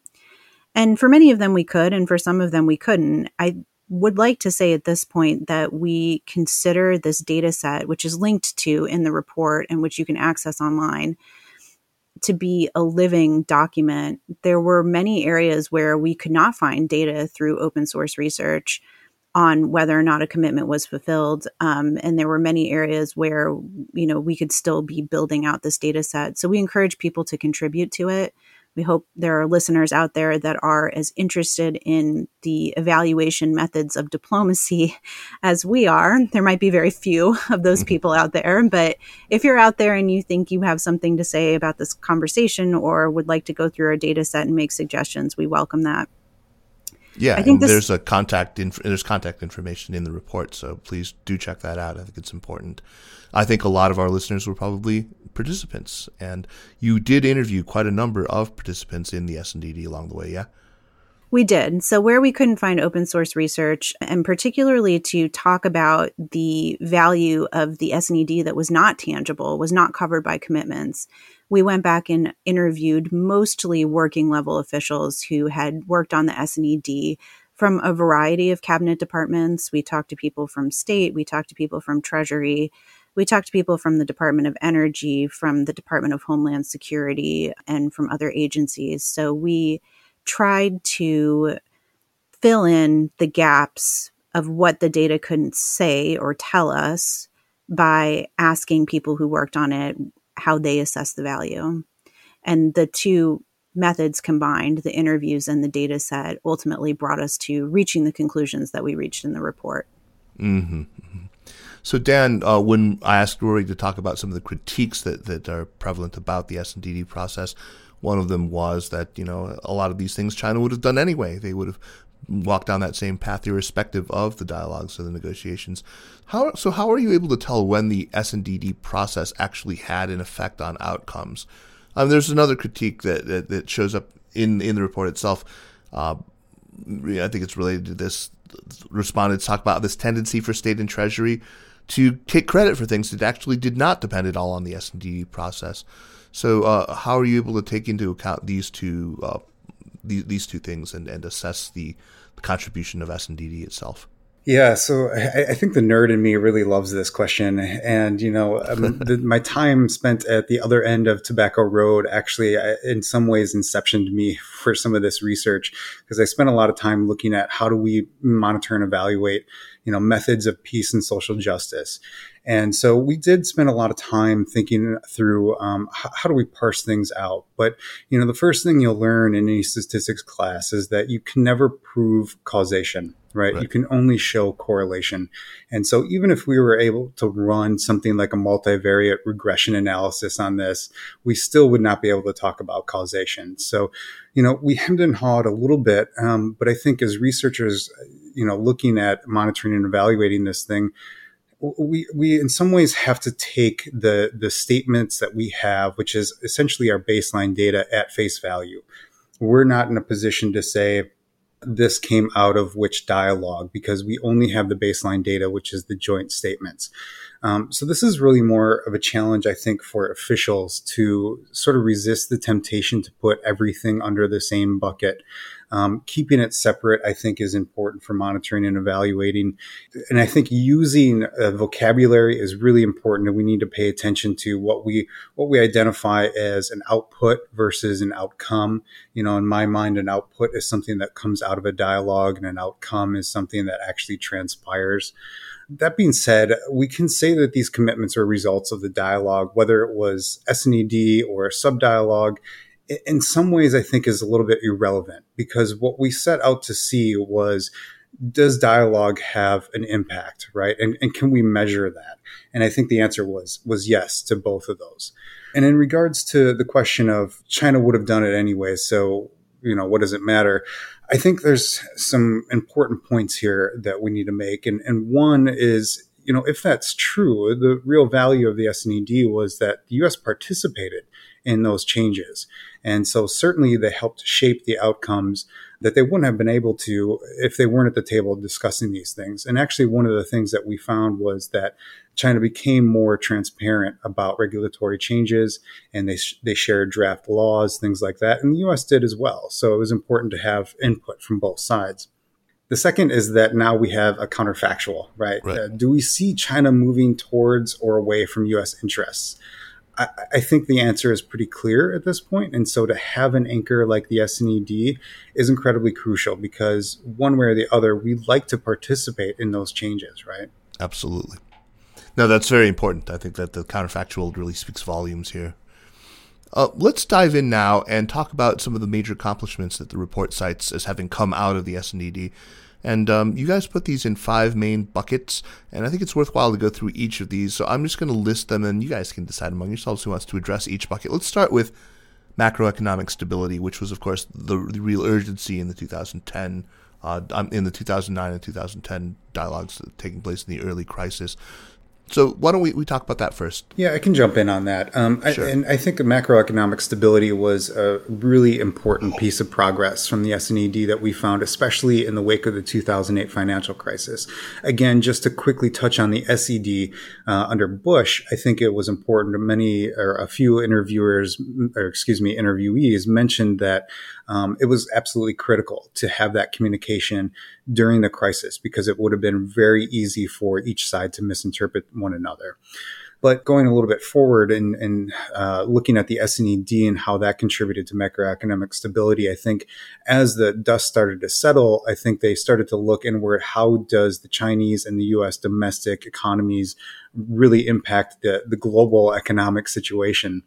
And for many of them, we could, and for some of them, we couldn't. I would like to say at this point that we consider this data set, which is linked to in the report and which you can access online, to be a living document. There were many areas where we could not find data through open source research on whether or not a commitment was fulfilled. Um, and there were many areas where, you know, we could still be building out this data set. So we encourage people to contribute to it. We hope there are listeners out there that are as interested in the evaluation methods of diplomacy as we are. There might be very few of those mm-hmm. people out there, but if you're out there and you think you have something to say about this conversation or would like to go through our data set and make suggestions, we welcome that. Yeah, I think this, there's a contact inf- there's contact information in the report, so please do check that out. I think it's important. I think a lot of our listeners will probably participants, and you did interview quite a number of participants in the S&ED along the way. Yeah. We did. So, where we couldn't find open source research, and particularly to talk about the value of the S&ED that was not tangible, was not covered by commitments, we went back and interviewed mostly working level officials who had worked on the S&ED from a variety of cabinet departments. We talked to people from state, we talked to people from Treasury, we talked to people from the Department of Energy, from the Department of Homeland Security, and from other agencies. So we tried to fill in the gaps of what the data couldn't say or tell us by asking people who worked on it how they assess the value. And the two methods combined, the interviews and the data set, ultimately brought us to reaching the conclusions that we reached in the report. Mm-hmm. So, Dan, uh, when I asked Rorry to talk about some of the critiques that, that are prevalent about the S&ED process, one of them was that you know a lot of these things China would have done anyway. They would have walked down that same path, irrespective of the dialogues or the negotiations. How so? How are you able to tell when the S&ED process actually had an effect on outcomes? Um, there's another critique that, that, that shows up in in the report itself. Uh, I think it's related to this. Respondents talk about this tendency for state and treasury to take credit for things that actually did not depend at all on the S&ED process. So, uh, how are you able to take into account these two uh, these, these two things and, and assess the, the contribution of S&ED itself? Yeah, so I, I, think the nerd in me really loves this question, and you know, um, the, my time spent at the other end of Tobacco Road actually, uh, in some ways, inceptioned me for some of this research because I spent a lot of time looking at how do we monitor and evaluate, you know, methods of peace and social justice, and so we did spend a lot of time thinking through um, how, how, do we parse things out. But you know, the first thing you'll learn in any statistics class is that you can never prove causation. Right? right? You can only show correlation. And so even if we were able to run something like a multivariate regression analysis on this, we still would not be able to talk about causation. So, you know, we hemmed and hawed a little bit. Um, but I think as researchers, you know, looking at monitoring and evaluating this thing, we we in some ways have to take the the statements that we have, which is essentially our baseline data at face value. We're not in a position to say this came out of which dialogue because we only have the baseline data, which is the joint statements. Um, so this is really more of a challenge, I think, for officials to sort of resist the temptation to put everything under the same bucket. Um, keeping it separate, I think, is important for monitoring and evaluating. And I think using a vocabulary is really important, and we need to pay attention to what we what we identify as an output versus an outcome. You know, in my mind, an output is something that comes out of a dialogue, and an outcome is something that actually transpires. That being said, we can say that these commitments are results of the dialogue, whether it was S&ED or a sub dialogue in some ways, I think is a little bit irrelevant because what we set out to see was does dialogue have an impact, right? And, and can we measure that? And I think the answer was was yes to both of those. And in regards to the question of China would have done it anyway, so you know what does it matter? I think there's some important points here that we need to make, and and one is you know if that's true, the real value of the S&ED was that the U.S. participated in those changes. And so certainly they helped shape the outcomes that they wouldn't have been able to if they weren't at the table discussing these things. And actually, one of the things that we found was that China became more transparent about regulatory changes and they, sh- they shared draft laws, things like that. And the US did as well. So it was important to have input from both sides. The second is that now we have a counterfactual, right? Right. Uh, do we see China moving towards or away from U.S. interests? I, think the answer is pretty clear at this point, and so to have an anchor like the S&ED is incredibly crucial because one way or the other, we like to participate in those changes, right? Absolutely. No, that's very important. I think that the counterfactual really speaks volumes here. Uh, let's dive in now and talk about some of the major accomplishments that the report cites as having come out of the S&ED. And um, you guys put these in five main buckets, and I think it's worthwhile to go through each of these. So I'm just going to list them, and you guys can decide among yourselves who wants to address each bucket. Let's start with macroeconomic stability, which was, of course, the, the real urgency in the 2010, uh, um, in the 2009 and 2010 dialogues taking place in the early crisis. So why don't we, we talk about that first? Yeah, I can jump in on that. Um, Sure. I, and I think macroeconomic stability was a really important piece of progress from the S&ED that we found, especially in the wake of the 2008 financial crisis. Again, just to quickly touch on the SED uh, under Bush, I think it was important. Many or a few interviewers, or excuse me, interviewees mentioned that um, it was absolutely critical to have that communication during the crisis because it would have been very easy for each side to misinterpret one another. But going a little bit forward and, and uh, looking at the S&ED and how that contributed to macroeconomic stability, I think as the dust started to settle, I think they started to look inward. How does the Chinese and the U.S. domestic economies really impact the, the global economic situation?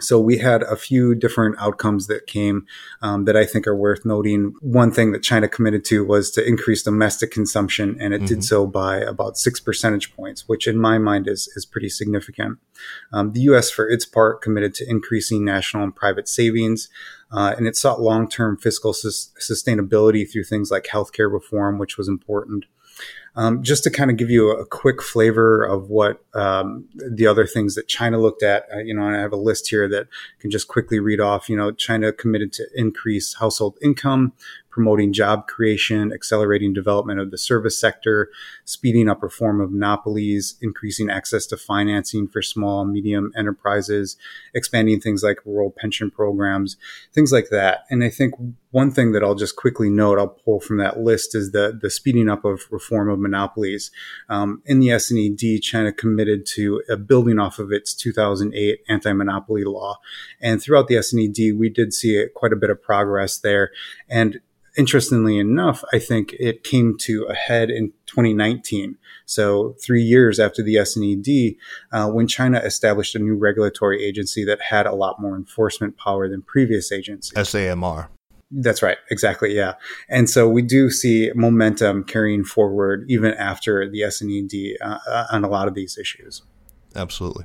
So we had a few different outcomes that came um, that I think are worth noting. One thing that China committed to was to increase domestic consumption, and it did so by about six percentage points, which in my mind is is pretty significant. Um, the U.S. for its part committed to increasing national and private savings. Uh, and it sought long-term fiscal sus- sustainability through things like healthcare reform, which was important. Um, just to kind of give you a, quick flavor of what um, the other things that China looked at, uh, you know, and I have a list here that I can just quickly read off. You know, China committed to increase household income, promoting job creation, accelerating development of the service sector, speeding up reform of monopolies, increasing access to financing for small medium enterprises, expanding things like rural pension programs, things like that. And I think one thing that I'll just quickly note, I'll pull from that list is the, the speeding up of reform of monopolies. Um, in the S&ED, China committed to uh, building off of its 2008 anti-monopoly law. And throughout the S&ED, we did see quite a bit of progress there. And interestingly enough, I think it came to a head in 2019. So three years after the S&ED, uh, when China established a new regulatory agency that had a lot more enforcement power than previous agencies. SAMR. That's right. Exactly. Yeah. And so we do see momentum carrying forward even after the S&ED uh, on a lot of these issues. Absolutely.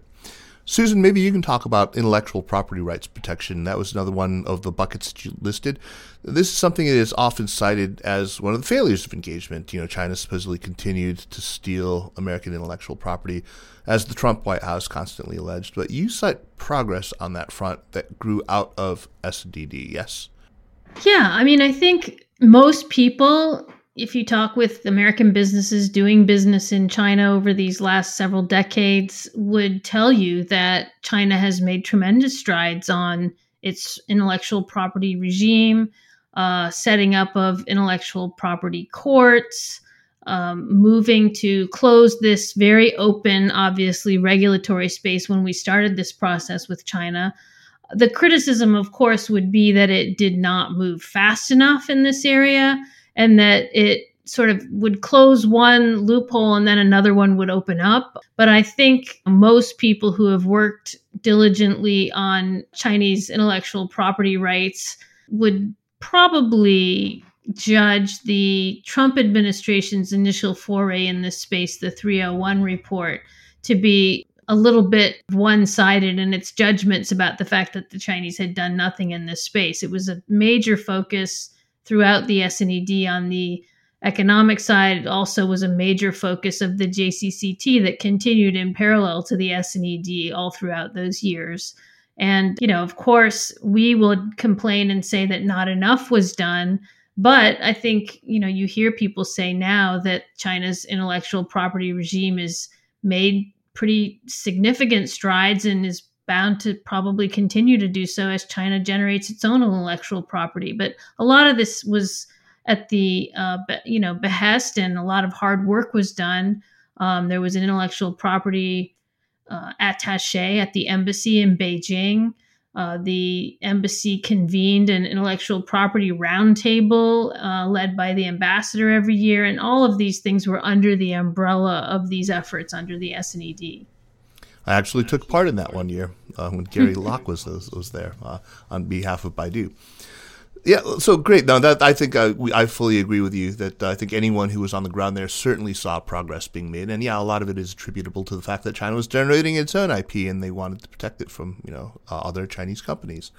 Susan, maybe you can talk about intellectual property rights protection. That was another one of the buckets that you listed. This is something that is often cited as one of the failures of engagement. You know, China supposedly continued to steal American intellectual property, as the Trump White House constantly alleged. But you cite progress on that front that grew out of S&ED, yes? Yeah, I mean, I think most people, if you talk with American businesses doing business in China over these last several decades, would tell you that China has made tremendous strides on its intellectual property regime, uh, setting up of intellectual property courts. Um, moving to close this very open, obviously regulatory space when we started this process with China, the criticism, of course, would be that it did not move fast enough in this area and that it sort of would close one loophole and then another one would open up. But I think most people who have worked diligently on Chinese intellectual property rights would probably judge the Trump administration's initial foray in this space, the 301 report, to be a little bit one sided in its judgments about the fact that the Chinese had done nothing in this space. It was a major focus throughout the S&ED on the economic side. It also was a major focus of the JCCT that continued in parallel to the S&ED all throughout those years. And, you know, of course, we would complain and say that not enough was done. But I think, you know, you hear people say now that China's intellectual property regime is made pretty significant strides and is bound to probably continue to do so as China generates its own intellectual property. But a lot of this was at the uh, you know behest and a lot of hard work was done. Um, there was an intellectual property uh, attaché at the embassy in Beijing. Uh, the embassy convened an intellectual property roundtable uh, led by the ambassador every year, and all of these things were under the umbrella of these efforts under the S&ED. I actually took part in that one year uh, when Gary Locke was was, there uh, on behalf of Baidu. Yeah, so great. Now that I think uh, we, I fully agree with you that I think anyone who was on the ground there certainly saw progress being made, and yeah, a lot of it is attributable to the fact that China was generating its own IP and they wanted to protect it from you know uh, other Chinese companies.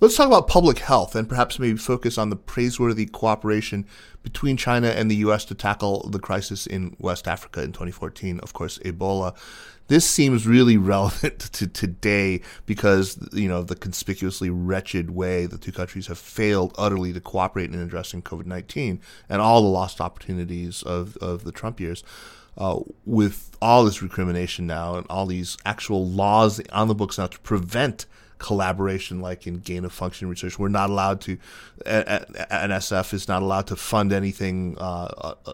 Let's talk about public health and perhaps maybe focus on the praiseworthy cooperation between China and the U.S. to tackle the crisis in West Africa in 2014. Of course, Ebola this seems really relevant to today because you know the conspicuously wretched way the two countries have failed utterly to cooperate in addressing COVID nineteen and all the lost opportunities of of the Trump years. Uh, with all this recrimination now and all these actual laws on the books now to prevent collaboration like in gain of function research. We're not allowed to, NSF is not allowed to fund anything uh, uh,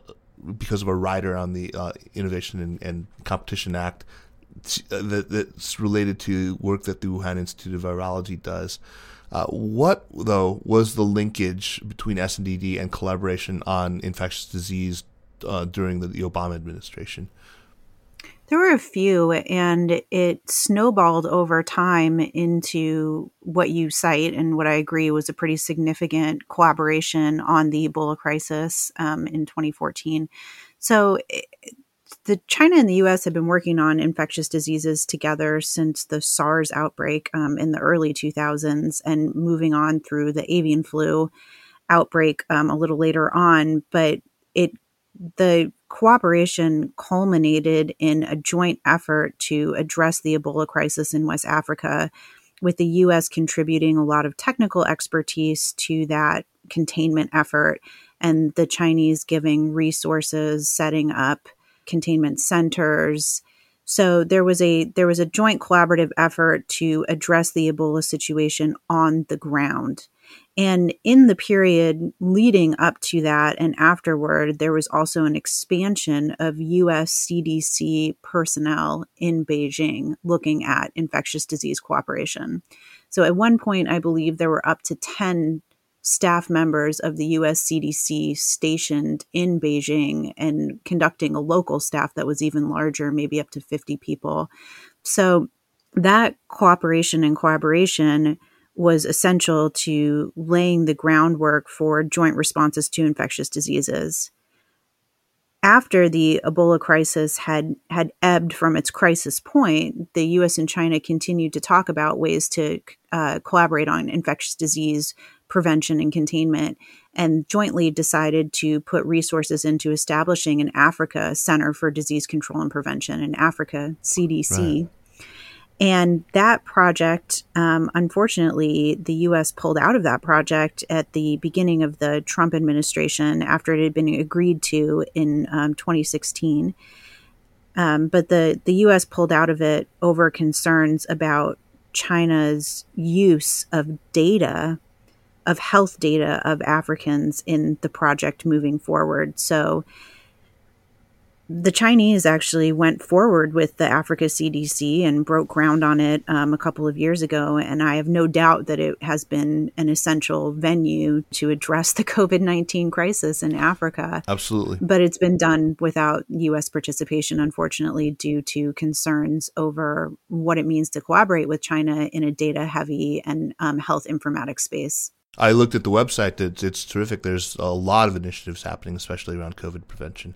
because of a rider on the uh, Innovation and, and, Competition Act uh, that, that's related to work that the Wuhan Institute of Virology does. Uh, what though was the linkage between S&ED and collaboration on infectious disease uh, during the, the, Obama administration? There were a few, and it snowballed over time into what you cite and what I agree was a pretty significant collaboration on the Ebola crisis um, in 2014. So the China and the U.S. have been working on infectious diseases together since the SARS outbreak um, in the early 2000s, and moving on through the avian flu outbreak um, a little later on. But it the cooperation culminated in a joint effort to address the Ebola crisis in West Africa, with the U.S. contributing a lot of technical expertise to that containment effort, and the Chinese giving resources, setting up containment centers. So there was a there was a joint collaborative effort to address the Ebola situation on the ground. And in the period leading up to that and afterward, there was also an expansion of US CDC personnel in Beijing looking at infectious disease cooperation. So at one point, I believe there were up to 10 staff members of the US CDC stationed in Beijing and conducting a local staff that was even larger, maybe up to 50 people. So that cooperation and collaboration was essential to laying the groundwork for joint responses to infectious diseases. After the Ebola crisis had had ebbed from its crisis point, the U.S. and China continued to talk about ways to uh, collaborate on infectious disease prevention and containment and jointly decided to put resources into establishing an Africa Center for Disease Control and Prevention, an Africa CDC. Right. And that project, um, unfortunately, the U.S. pulled out of that project at the beginning of the Trump administration after it had been agreed to in um, 2016. Um, but the, the U.S. pulled out of it over concerns about China's use of data of health data of Africans in the project moving forward. So the Chinese actually went forward with the Africa CDC and broke ground on it um, a couple of years ago. And I have no doubt that it has been an essential venue to address the COVID 19 crisis in Africa. Absolutely. But it's been done without U.S. participation, unfortunately, due to concerns over what it means to collaborate with China in a data heavy and um, health informatics space. I looked at the website. It's, it's terrific. There's a lot of initiatives happening, especially around COVID prevention.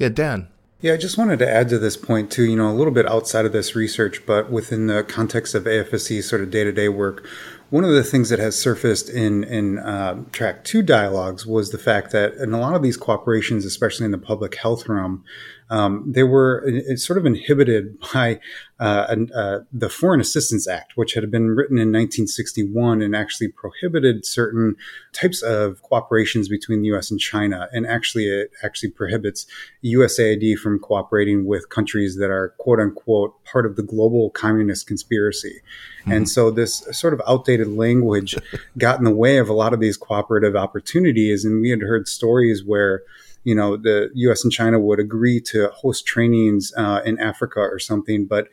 Yeah, Dan. Yeah, I just wanted to add to this point too, you know, a little bit outside of this research, but within the context of AFSC sort of day to day work, one of the things that has surfaced in in uh, track two dialogues was the fact that in a lot of these cooperations, especially in the public health realm, um, they were uh, sort of inhibited by uh, an, uh, the Foreign Assistance Act, which had been written in 1961 and actually prohibited certain types of cooperations between the U.S. and China. And actually, it actually prohibits USAID from cooperating with countries that are quote unquote part of the global communist conspiracy. Mm-hmm. And so this sort of outdated language got in the way of a lot of these cooperative opportunities. And we had heard stories where you know, the U.S. and China would agree to host trainings uh, in Africa or something, but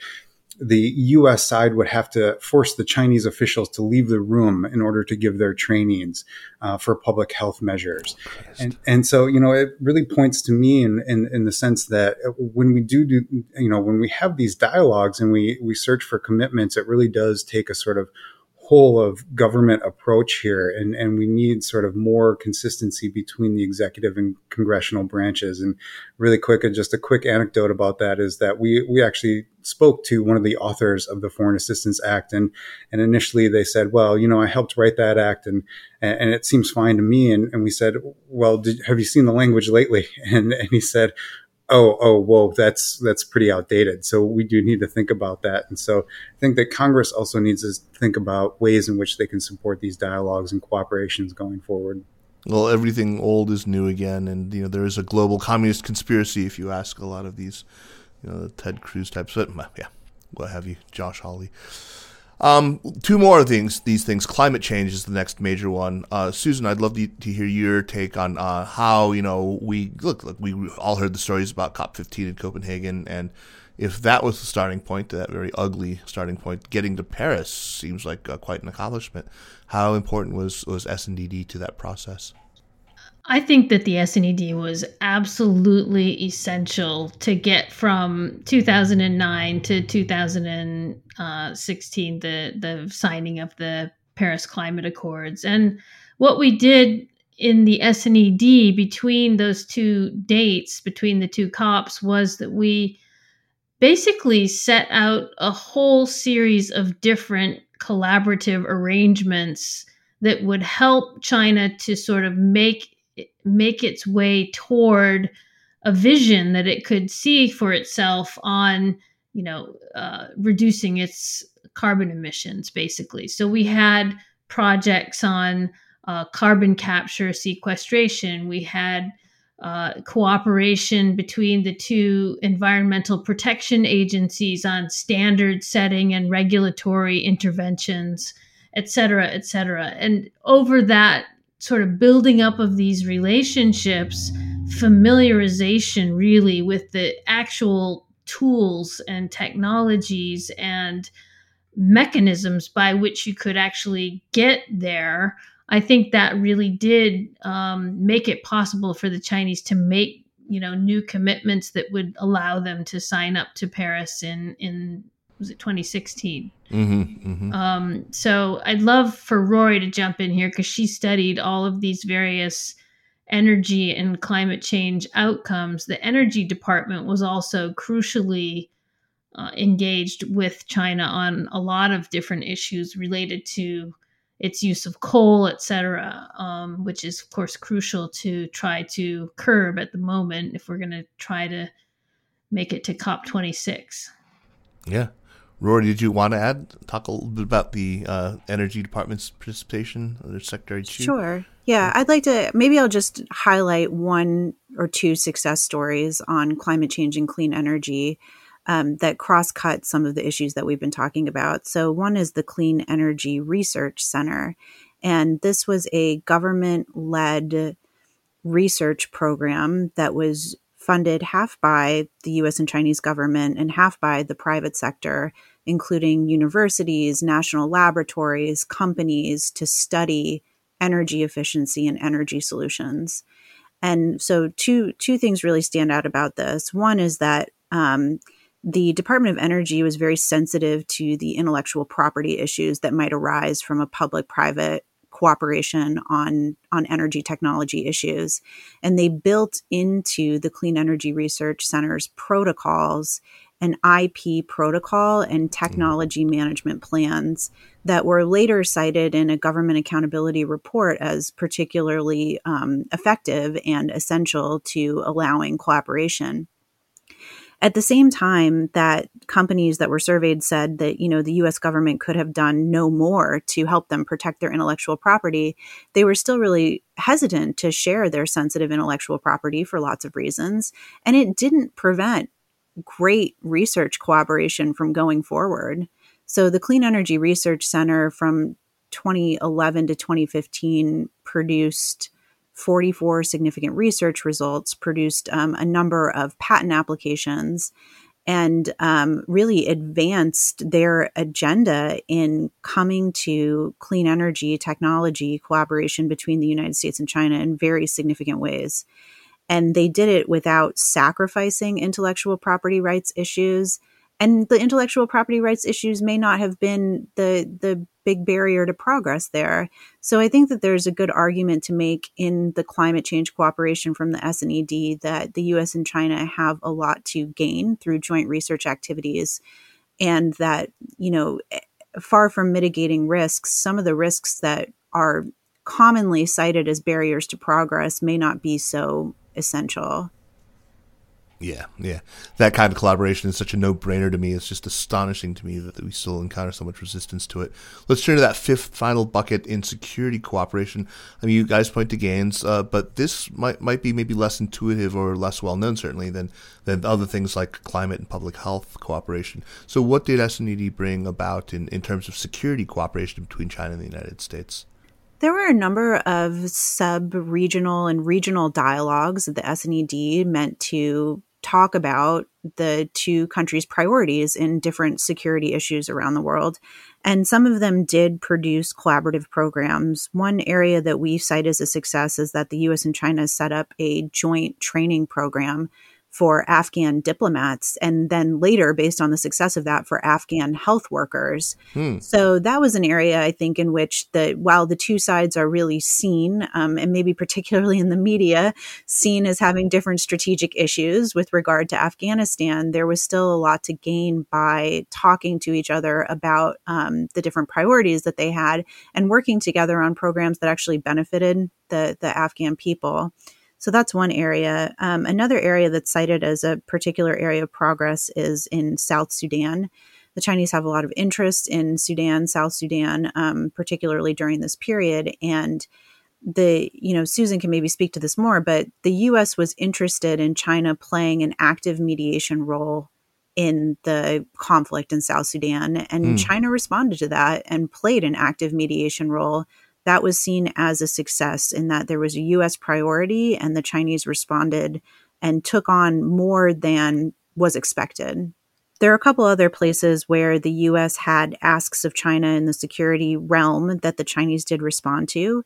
the U.S. side would have to force the Chinese officials to leave the room in order to give their trainings uh, for public health measures. And, and so, you know, it really points to me in, in, in, the sense that when we do, do, you know, when we have these dialogues and we, we search for commitments, it really does take a sort of whole of government approach here and, and we need sort of more consistency between the executive and congressional branches. And really quick and just a quick anecdote about that is that we we actually spoke to one of the authors of the foreign assistance act and and initially they said well you know i helped write that act and and it seems fine to me. And, and we said well did, have you seen the language lately? And and he said oh, oh, whoa, that's that's pretty outdated. So we do need to think about that. And so I think that Congress also needs to think about ways in which they can support these dialogues and cooperations going forward. Well, everything old is new again, and you know there is a global communist conspiracy. If you ask a lot of these, you know, the Ted Cruz types, but yeah, what have you, Josh Hawley. Um, two more things. These things. Climate change is the next major one. Uh, Susan, I'd love to, to, hear your take on uh, how you know we look. We all heard the stories about COP15 in Copenhagen, and if that was the starting point, that very ugly starting point, getting to Paris seems like uh, quite an accomplishment. How important was was S&ED to that process? I think that the S&ED was absolutely essential to get from 2009 to 2016, the the signing of the Paris Climate Accords, and what we did in the S&ED between those two dates, between the two COPs, was that we basically set out a whole series of different collaborative arrangements that would help China to sort of make make its way toward a vision that it could see for itself on you know uh, reducing its carbon emissions basically. So we had projects on uh, carbon capture sequestration. We had uh, cooperation between the two environmental protection agencies on standard setting and regulatory interventions et cetera et cetera. And over that sort of building up of these relationships, familiarization really with the actual tools and technologies and mechanisms by which you could actually get there. I think that really did um, make it possible for the Chinese to make you know new commitments that would allow them to sign up to Paris in in was it 2016? Mm-hmm, mm-hmm. Um, so I'd love for Rorry to jump in here because she studied all of these various energy and climate change outcomes. The energy department was also crucially uh, engaged with China on a lot of different issues related to its use of coal, et cetera, um, which is, of course, crucial to try to curb at the moment if we're going to try to make it to COP26. Yeah. Rorry, did you want to add talk a little bit about the uh, energy department's participation under Secretary Chu? Sure. Yeah, I'd like to maybe I'll just highlight one or two success stories on climate change and clean energy um, that cross cut some of the issues that we've been talking about. So, one is the Clean Energy Research Center, and this was a government led research program that was funded half by the US and Chinese government and half by the private sector, including universities, national laboratories, companies to study energy efficiency and energy solutions. And so, two, two things really stand out about this. One is that um, the Department of Energy was very sensitive to the intellectual property issues that might arise from a public private cooperation on on energy technology issues and they built into the clean energy research center's protocols an IP protocol and technology mm. management plans that were later cited in a government accountability report as particularly um, effective and essential to allowing cooperation. At the same time that companies that were surveyed said that, you know, the US government could have done no more to help them protect their intellectual property, they were still really hesitant to share their sensitive intellectual property for lots of reasons. And it didn't prevent great research collaboration from going forward. So the Clean Energy Research Center from 2011 to 2015 produced 44 significant research results, produced um, a number of patent applications, and um, really advanced their agenda in coming to clean energy technology collaboration between the United States and China in very significant ways. And they did it without sacrificing intellectual property rights issues and the intellectual property rights issues may not have been the the big barrier to progress there. So I think that there's a good argument to make in the climate change cooperation from the S&ED that the US and China have a lot to gain through joint research activities and that, you know, eh, far from mitigating risks, some of the risks that are commonly cited as barriers to progress may not be so essential. Yeah, yeah. That kind of collaboration is such a no brainer to me. It's just astonishing to me that we still encounter so much resistance to it. Let's turn to that fifth final bucket in security cooperation. I mean, you guys point to gains, uh, but this might might be maybe less intuitive or less well known, certainly, than, than other things like climate and public health cooperation. So, what did S&ED bring about in, in terms of security cooperation between China and the United States? There were a number of sub regional and regional dialogues that the S&ED meant to talk about the two countries' priorities in different security issues around the world. And some of them did produce collaborative programs. One area that we cite as a success is that the US and China set up a joint training program for Afghan diplomats, and then later, based on the success of that, for Afghan health workers. Hmm. So that was an area I think in which the while the two sides are really seen, um, and maybe particularly in the media, seen as having different strategic issues with regard to Afghanistan, there was still a lot to gain by talking to each other about um, the different priorities that they had and working together on programs that actually benefited the the Afghan people. So that's one area. Um, another area that's cited as a particular area of progress is in South Sudan. The Chinese have a lot of interest in Sudan, South Sudan, um, particularly during this period. And the, you know, Susan can maybe speak to this more, but the US was interested in China playing an active mediation role in the conflict in South Sudan. And mm. China responded to that and played an active mediation role that was seen as a success in that there was a US priority and the Chinese responded and took on more than was expected. There are a couple other places where the US had asks of China in the security realm that the Chinese did respond to.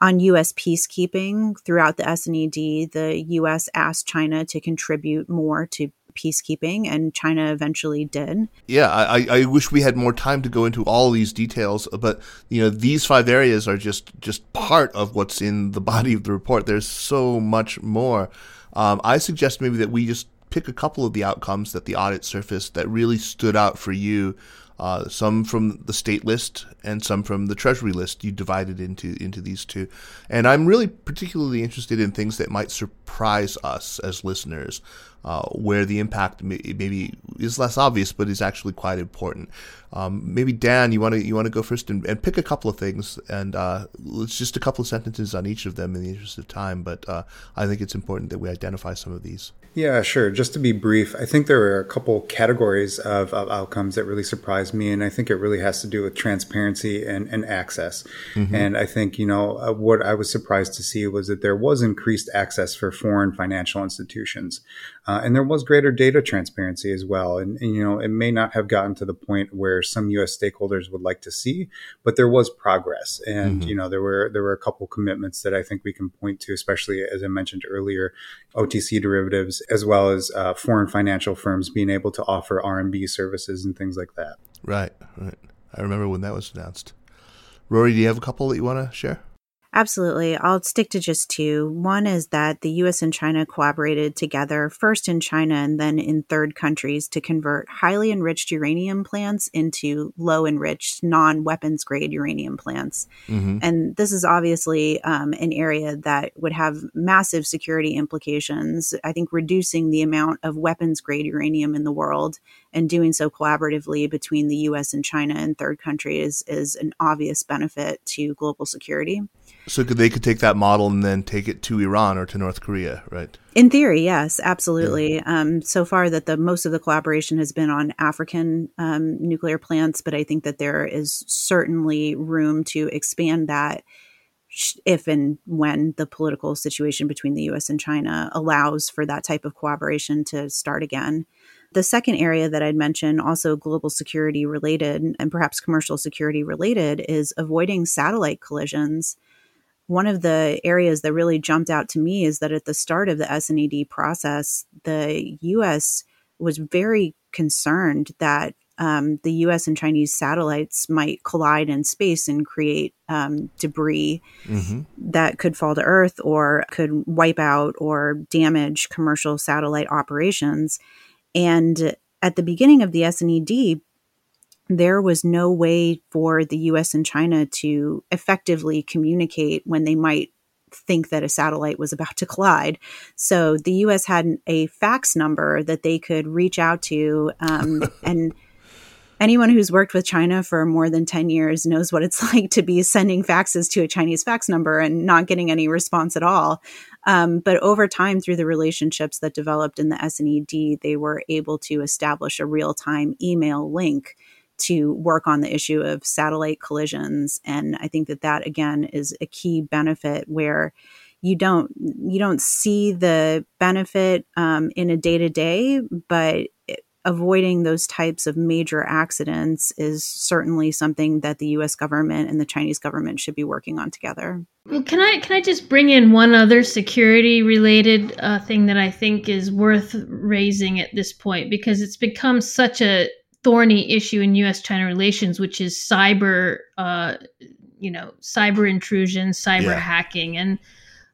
On US peacekeeping throughout the S&ED, the US asked China to contribute more to peacekeeping, and China eventually did. Yeah, I, I wish we had more time to go into all these details, but you know these five areas are just just part of what's in the body of the report. There's so much more. Um, I suggest maybe that we just pick a couple of the outcomes that the audit surfaced that really stood out for you uh, some from the state list and some from the treasury list. You divided into into these two, and I'm really particularly interested in things that might surprise us as listeners, uh, where the impact may, maybe is less obvious but is actually quite important. Um, maybe Dan, you want to you want to go first and, and, pick a couple of things, and uh, it's just a couple of sentences on each of them in the interest of time. But uh, I think it's important that we identify some of these. Yeah, sure. Just to be brief, I think there are a couple categories of, of outcomes that really surprised me, and I think it really has to do with transparency and, and access. Mm-hmm. And I think you know uh, what I was surprised to see was that there was increased access for foreign financial institutions, uh, and there was greater data transparency as well. And, and you know it may not have gotten to the point where some U.S. stakeholders would like to see, but there was progress, and mm-hmm. you know there were there were a couple commitments that I think we can point to, especially as I mentioned earlier, OTC derivatives as well as uh, foreign financial firms being able to offer RMB services and things like that. Right, right. I remember when that was announced. Rorry, do you have a couple that you want to share? Absolutely. I'll stick to just two. One is that the US and China collaborated together, first in China and then in third countries, to convert highly enriched uranium plants into low enriched, non weapons grade uranium plants. Mm-hmm. And this is obviously um, an area that would have massive security implications. I think reducing the amount of weapons grade uranium in the world and doing so collaboratively between the US and China and third countries is an obvious benefit to global security. So could they could take that model and then take it to Iran or to North Korea, right? In theory, yes, absolutely. Yeah. Um, so far, that the most of the collaboration has been on African um, nuclear plants, but I think that there is certainly room to expand that if and when the political situation between the U.S. and China allows for that type of cooperation to start again. The second area that I'd mention, also global security related and perhaps commercial security related, is avoiding satellite collisions one of the areas that really jumped out to me is that at the start of the S&ED process, the U.S. was very concerned that um, the U.S. and Chinese satellites might collide in space and create um, debris mm-hmm. that could fall to Earth or could wipe out or damage commercial satellite operations. And at the beginning of the S&ED, there was no way for the US and China to effectively communicate when they might think that a satellite was about to collide. So the US had a fax number that they could reach out to. Um, and anyone who's worked with China for more than 10 years knows what it's like to be sending faxes to a Chinese fax number and not getting any response at all. Um, but over time, through the relationships that developed in the S&ED, they were able to establish a real time email link to work on the issue of satellite collisions and i think that that again is a key benefit where you don't you don't see the benefit um, in a day to day but avoiding those types of major accidents is certainly something that the US government and the Chinese government should be working on together. Well, can I can I just bring in one other security related uh, thing that I think is worth raising at this point because it's become such a thorny issue in U.S.-China relations, which is cyber, uh, you know, cyber intrusion, cyber yeah. hacking, and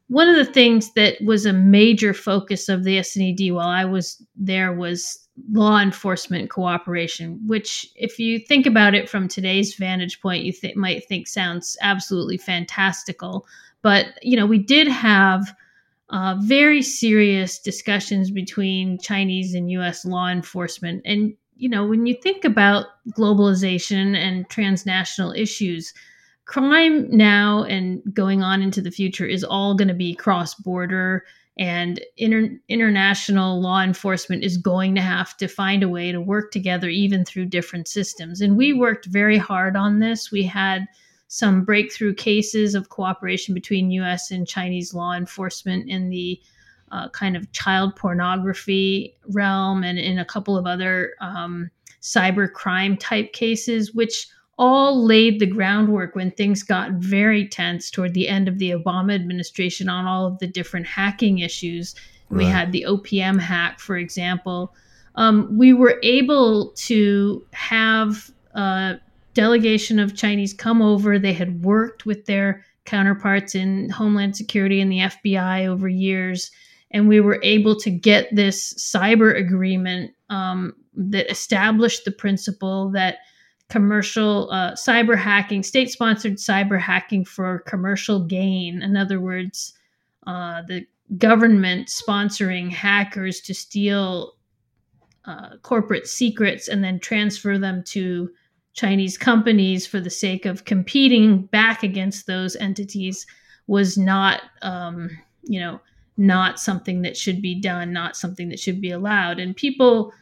one of the things that was a major focus of the S&ED while I was there was law enforcement cooperation, which, if you think about it from today's vantage point, you th- might think sounds absolutely fantastical. But you know, we did have uh, very serious discussions between Chinese and U.S. law enforcement, and you know, when you think about globalization and transnational issues, crime now and going on into the future is all going to be cross border and inter- international law enforcement is going to have to find a way to work together even through different systems. And we worked very hard on this. We had some breakthrough cases of cooperation between US and Chinese law enforcement in the uh, kind of child pornography realm and in a couple of other um, cyber crime type cases, which all laid the groundwork when things got very tense toward the end of the Obama administration on all of the different hacking issues. Right. We had the OPM hack, for example. Um, we were able to have a delegation of Chinese come over. They had worked with their counterparts in Homeland Security and the FBI over years and we were able to get this cyber agreement um, that established the principle that commercial uh, cyber hacking, state sponsored cyber hacking for commercial gain, in other words, uh, the government sponsoring hackers to steal uh, corporate secrets and then transfer them to Chinese companies for the sake of competing back against those entities was not, um, you know, not something that should be done, not something that should be allowed. And people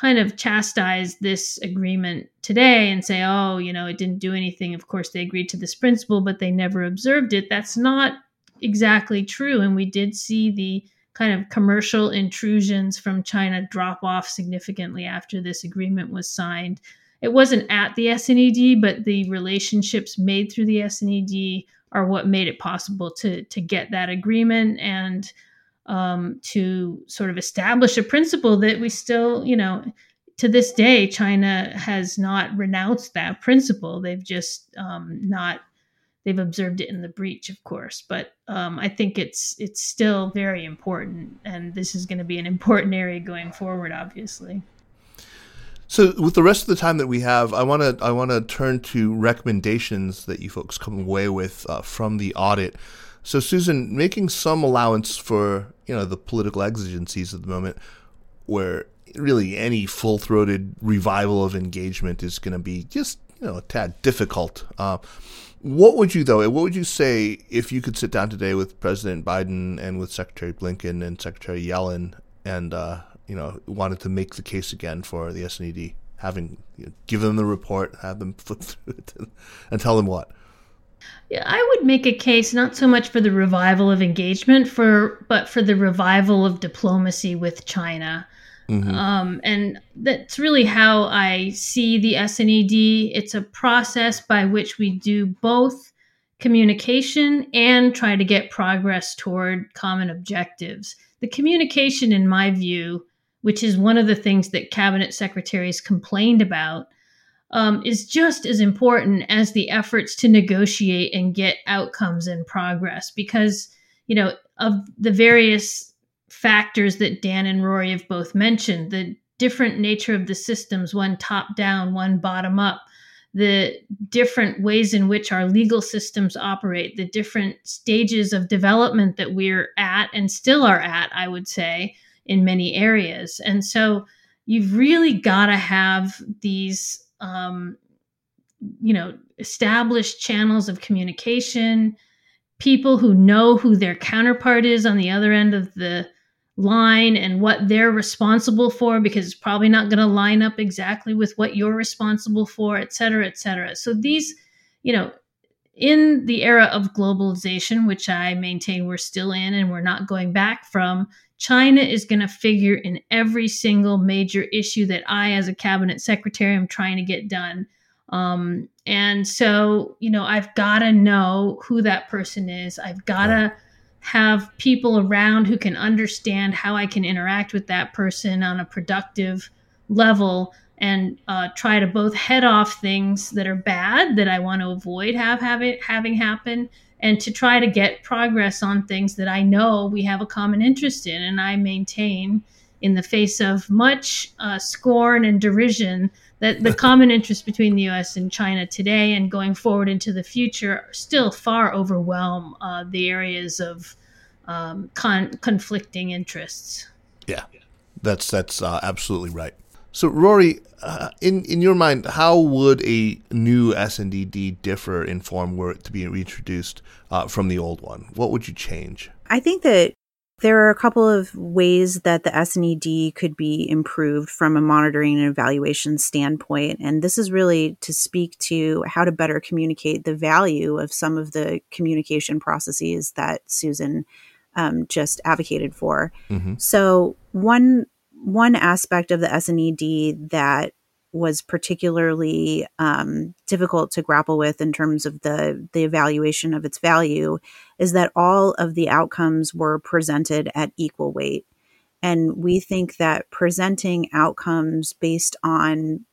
kind of chastise this agreement today and say, oh, you know, it didn't do anything. Of course, they agreed to this principle, but they never observed it. That's not exactly true. And we did see the kind of commercial intrusions from China drop off significantly after this agreement was signed. It wasn't at the S&ED, but the relationships made through the S&ED are what made it possible to to get that agreement and um, to sort of establish a principle that we still, you know, to this day, China has not renounced that principle. They've just um, not they've observed it in the breach, of course. But um, I think it's it's still very important, and this is going to be an important area going forward, obviously. So, with the rest of the time that we have, I want to I want to turn to recommendations that you folks come away with uh, from the audit. So, Susan, making some allowance for you know the political exigencies at the moment, where really any full throated revival of engagement is going to be just you know a tad difficult. Uh, what would you though? What would you say if you could sit down today with President Biden and with Secretary Blinken and Secretary Yellen and uh, you know wanted to make the case again for the S&ED, having you know, give them the report, have them flip through it, and tell them what? Yeah, I would make a case not so much for the revival of engagement, for but for the revival of diplomacy with China. Mm-hmm. Um, and that's really how I see the S&ED. It's a process by which we do both communication and try to get progress toward common objectives. The communication, in my view, which is one of the things that cabinet secretaries complained about, um, is just as important as the efforts to negotiate and get outcomes and progress because, you know, of the various factors that Dan and Rorry have both mentioned the different nature of the systems, one top down, one bottom up, the different ways in which our legal systems operate, the different stages of development that we're at and still are at, I would say, in many areas. And so you've really got to have these, um, you know, established channels of communication, people who know who their counterpart is on the other end of the line and what they're responsible for because it's probably not going to line up exactly with what you're responsible for et cetera et cetera. So these you know in the era of globalization which i maintain we're still in and we're not going back from china is going to figure in every single major issue that i as a cabinet secretary am trying to get done. Um, and so you know i've got to know who that person is. I've got to have people around who can understand how I can interact with that person on a productive level and uh, try to both head off things that are bad that I want to avoid have, have it, having happen and to try to get progress on things that I know we have a common interest in and I maintain in the face of much uh, scorn and derision that the common interest between the U.S. and China today and going forward into the future still far overwhelm uh, the areas of um, con- conflicting interests. Yeah, that's that's uh, absolutely right. So, Rorry, uh, in in your mind, how would a new S&ED differ in form were it to be reintroduced uh, from the old one? What would you change? I think that there are a couple of ways that the S&ED could be improved from a monitoring and evaluation standpoint. And this is really to speak to how to better communicate the value of some of the communication processes that Susan um, just advocated for. Mm-hmm. So, one one aspect of the S&ED that was particularly um, difficult to grapple with in terms of the the evaluation of its value is that all of the outcomes were presented at equal weight. And we think that presenting outcomes based on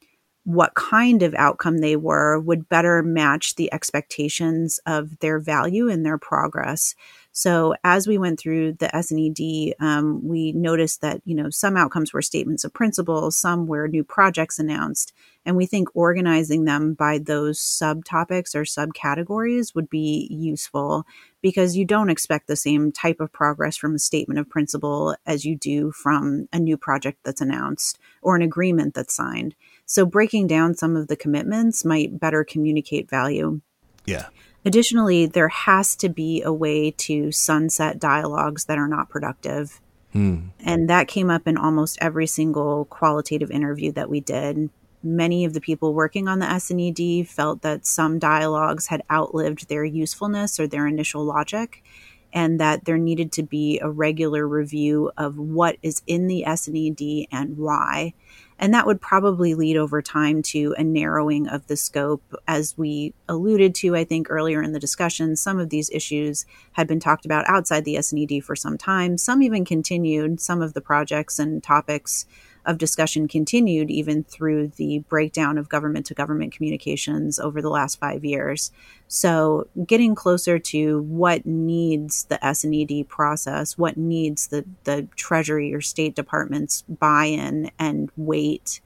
what kind of outcome they were would better match the expectations of their value and their progress so as we went through the S&ED, um, we noticed that you know some outcomes were statements of principle, some were new projects announced, and we think organizing them by those subtopics or subcategories would be useful because you don't expect the same type of progress from a statement of principle as you do from a new project that's announced or an agreement that's signed. So breaking down some of the commitments might better communicate value. Yeah. Additionally, there has to be a way to sunset dialogues that are not productive. Hmm. And that came up in almost every single qualitative interview that we did. Many of the people working on the S&ED felt that some dialogues had outlived their usefulness or their initial logic, and that there needed to be a regular review of what is in the S&ED and why. And that would probably lead over time to a narrowing of the scope. As we alluded to, I think earlier in the discussion, some of these issues had been talked about outside the S&ED for some time. Some even continued. Some of the projects and topics of discussion continued even through the breakdown of government to government communications over the last five years. So, getting closer to what needs the S&ED process, what needs the, the Treasury or State Department's buy in and weight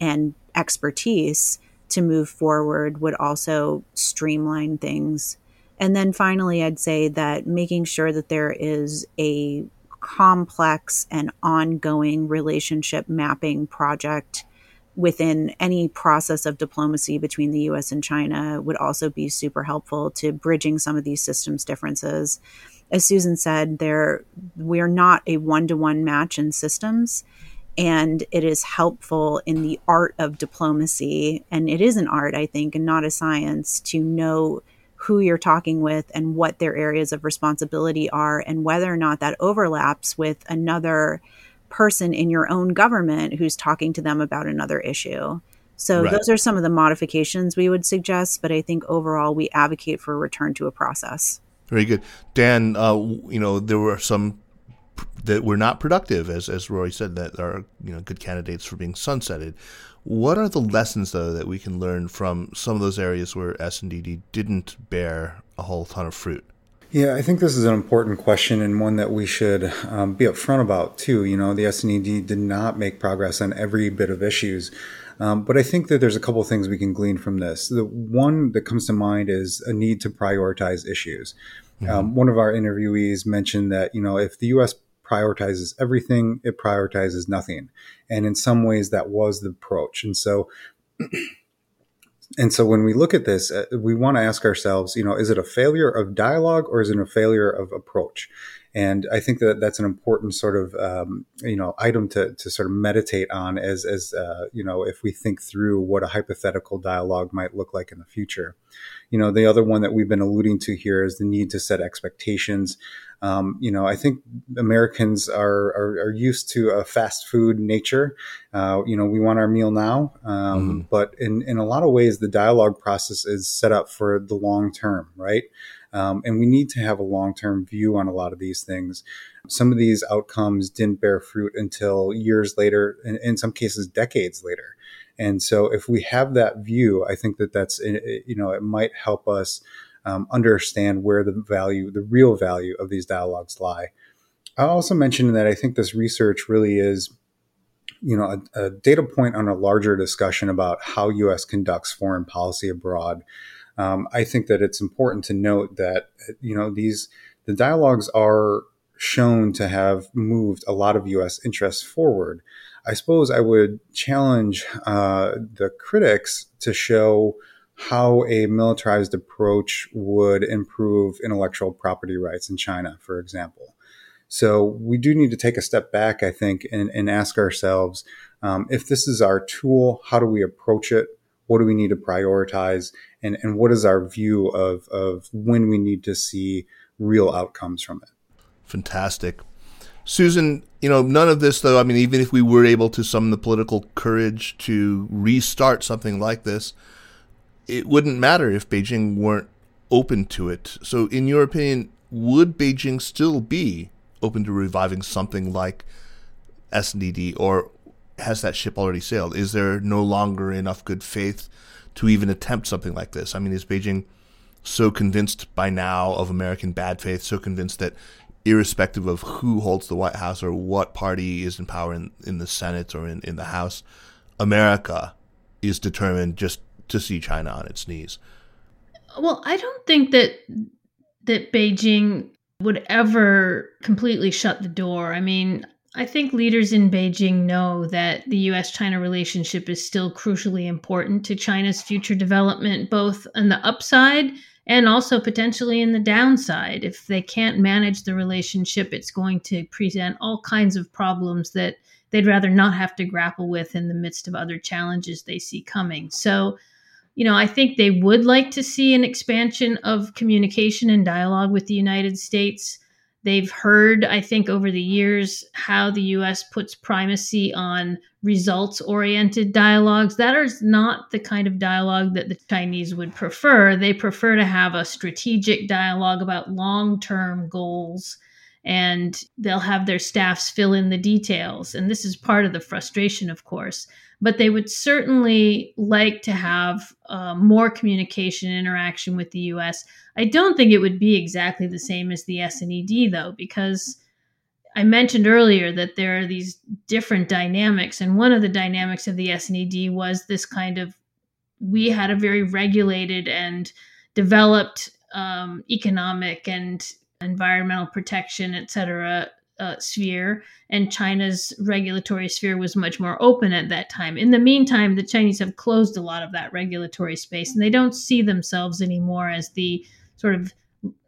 and expertise to move forward would also streamline things. And then finally, I'd say that making sure that there is a complex and ongoing relationship mapping project within any process of diplomacy between the US and China would also be super helpful to bridging some of these systems differences. As Susan said, there we're not a one-to-one match in systems and it is helpful in the art of diplomacy and it is an art I think and not a science to know who you're talking with and what their areas of responsibility are and whether or not that overlaps with another person in your own government who's talking to them about another issue. So right. those are some of the modifications we would suggest, but I think overall we advocate for a return to a process. Very good, Dan. Uh, you know there were some that were not productive, as as Rorry said, that are you know good candidates for being sunsetted. What are the lessons, though, that we can learn from some of those areas where S&ED didn't bear a whole ton of fruit? Yeah, I think this is an important question and one that we should um, be upfront about too. You know, the S&ED did not make progress on every bit of issues. Um, but I think that there's a couple of things we can glean from this. The one that comes to mind is a need to prioritize issues. Mm-hmm. Um, one of our interviewees mentioned that, you know, if the U.S prioritizes everything, it prioritizes nothing. And in some ways, that was the approach. And so, and so when we look at this, uh, we want to ask ourselves, you know, is it a failure of dialogue or is it a failure of approach? And I think that that's an important sort of um, you know item to, to sort of meditate on as as uh, you know if we think through what a hypothetical dialogue might look like in the future. You know, the other one that we've been alluding to here is the need to set expectations. Um, you know, I think Americans are, are, are used to a fast food nature. Uh, you know, we want our meal now, um, mm-hmm. but in in a lot of ways, the dialogue process is set up for the long term, right? Um, and we need to have a long term view on a lot of these things. Some of these outcomes didn't bear fruit until years later, and in some cases, decades later. And so, if we have that view, I think that that's, you know, it might help us um, understand where the value, the real value of these dialogues lie. I'll also mention that I think this research really is, you know, a, a data point on a larger discussion about how U.S. conducts foreign policy abroad. Um, I think that it's important to note that you know these the dialogues are shown to have moved a lot of U.S. interests forward. I suppose I would challenge uh, the critics to show how a militarized approach would improve intellectual property rights in China, for example. So we do need to take a step back, I think, and, and ask ourselves um, if this is our tool, how do we approach it? What do we need to prioritize? And, and what is our view of, of when we need to see real outcomes from it? Fantastic. Susan, you know, none of this, though, I mean, even if we were able to summon the political courage to restart something like this, it wouldn't matter if Beijing weren't open to it. So, in your opinion, would Beijing still be open to reviving something like S&ED, or has that ship already sailed? Is there no longer enough good faith to even attempt something like this? I mean, is Beijing so convinced by now of American bad faith, so convinced that irrespective of who holds the White House or what party is in power in, in the Senate or in, in the House, America is determined just to see China on its knees? Well, I don't think that that Beijing would ever completely shut the door. I mean, I think leaders in Beijing know that the US China relationship is still crucially important to China's future development, both on the upside and also potentially in the downside. If they can't manage the relationship, it's going to present all kinds of problems that they'd rather not have to grapple with in the midst of other challenges they see coming. So, you know, I think they would like to see an expansion of communication and dialogue with the United States. They've heard, I think, over the years how the US puts primacy on results oriented dialogues. That is not the kind of dialogue that the Chinese would prefer. They prefer to have a strategic dialogue about long term goals and they'll have their staffs fill in the details. And this is part of the frustration, of course. But they would certainly like to have uh, more communication interaction with the US. I don't think it would be exactly the same as the S&ED, though, because I mentioned earlier that there are these different dynamics. And one of the dynamics of the S&ED was this kind of we had a very regulated and developed um, economic and environmental protection, et cetera, uh, sphere, and China's regulatory sphere was much more open at that time. In the meantime, the Chinese have closed a lot of that regulatory space, and they don't see themselves anymore as the sort of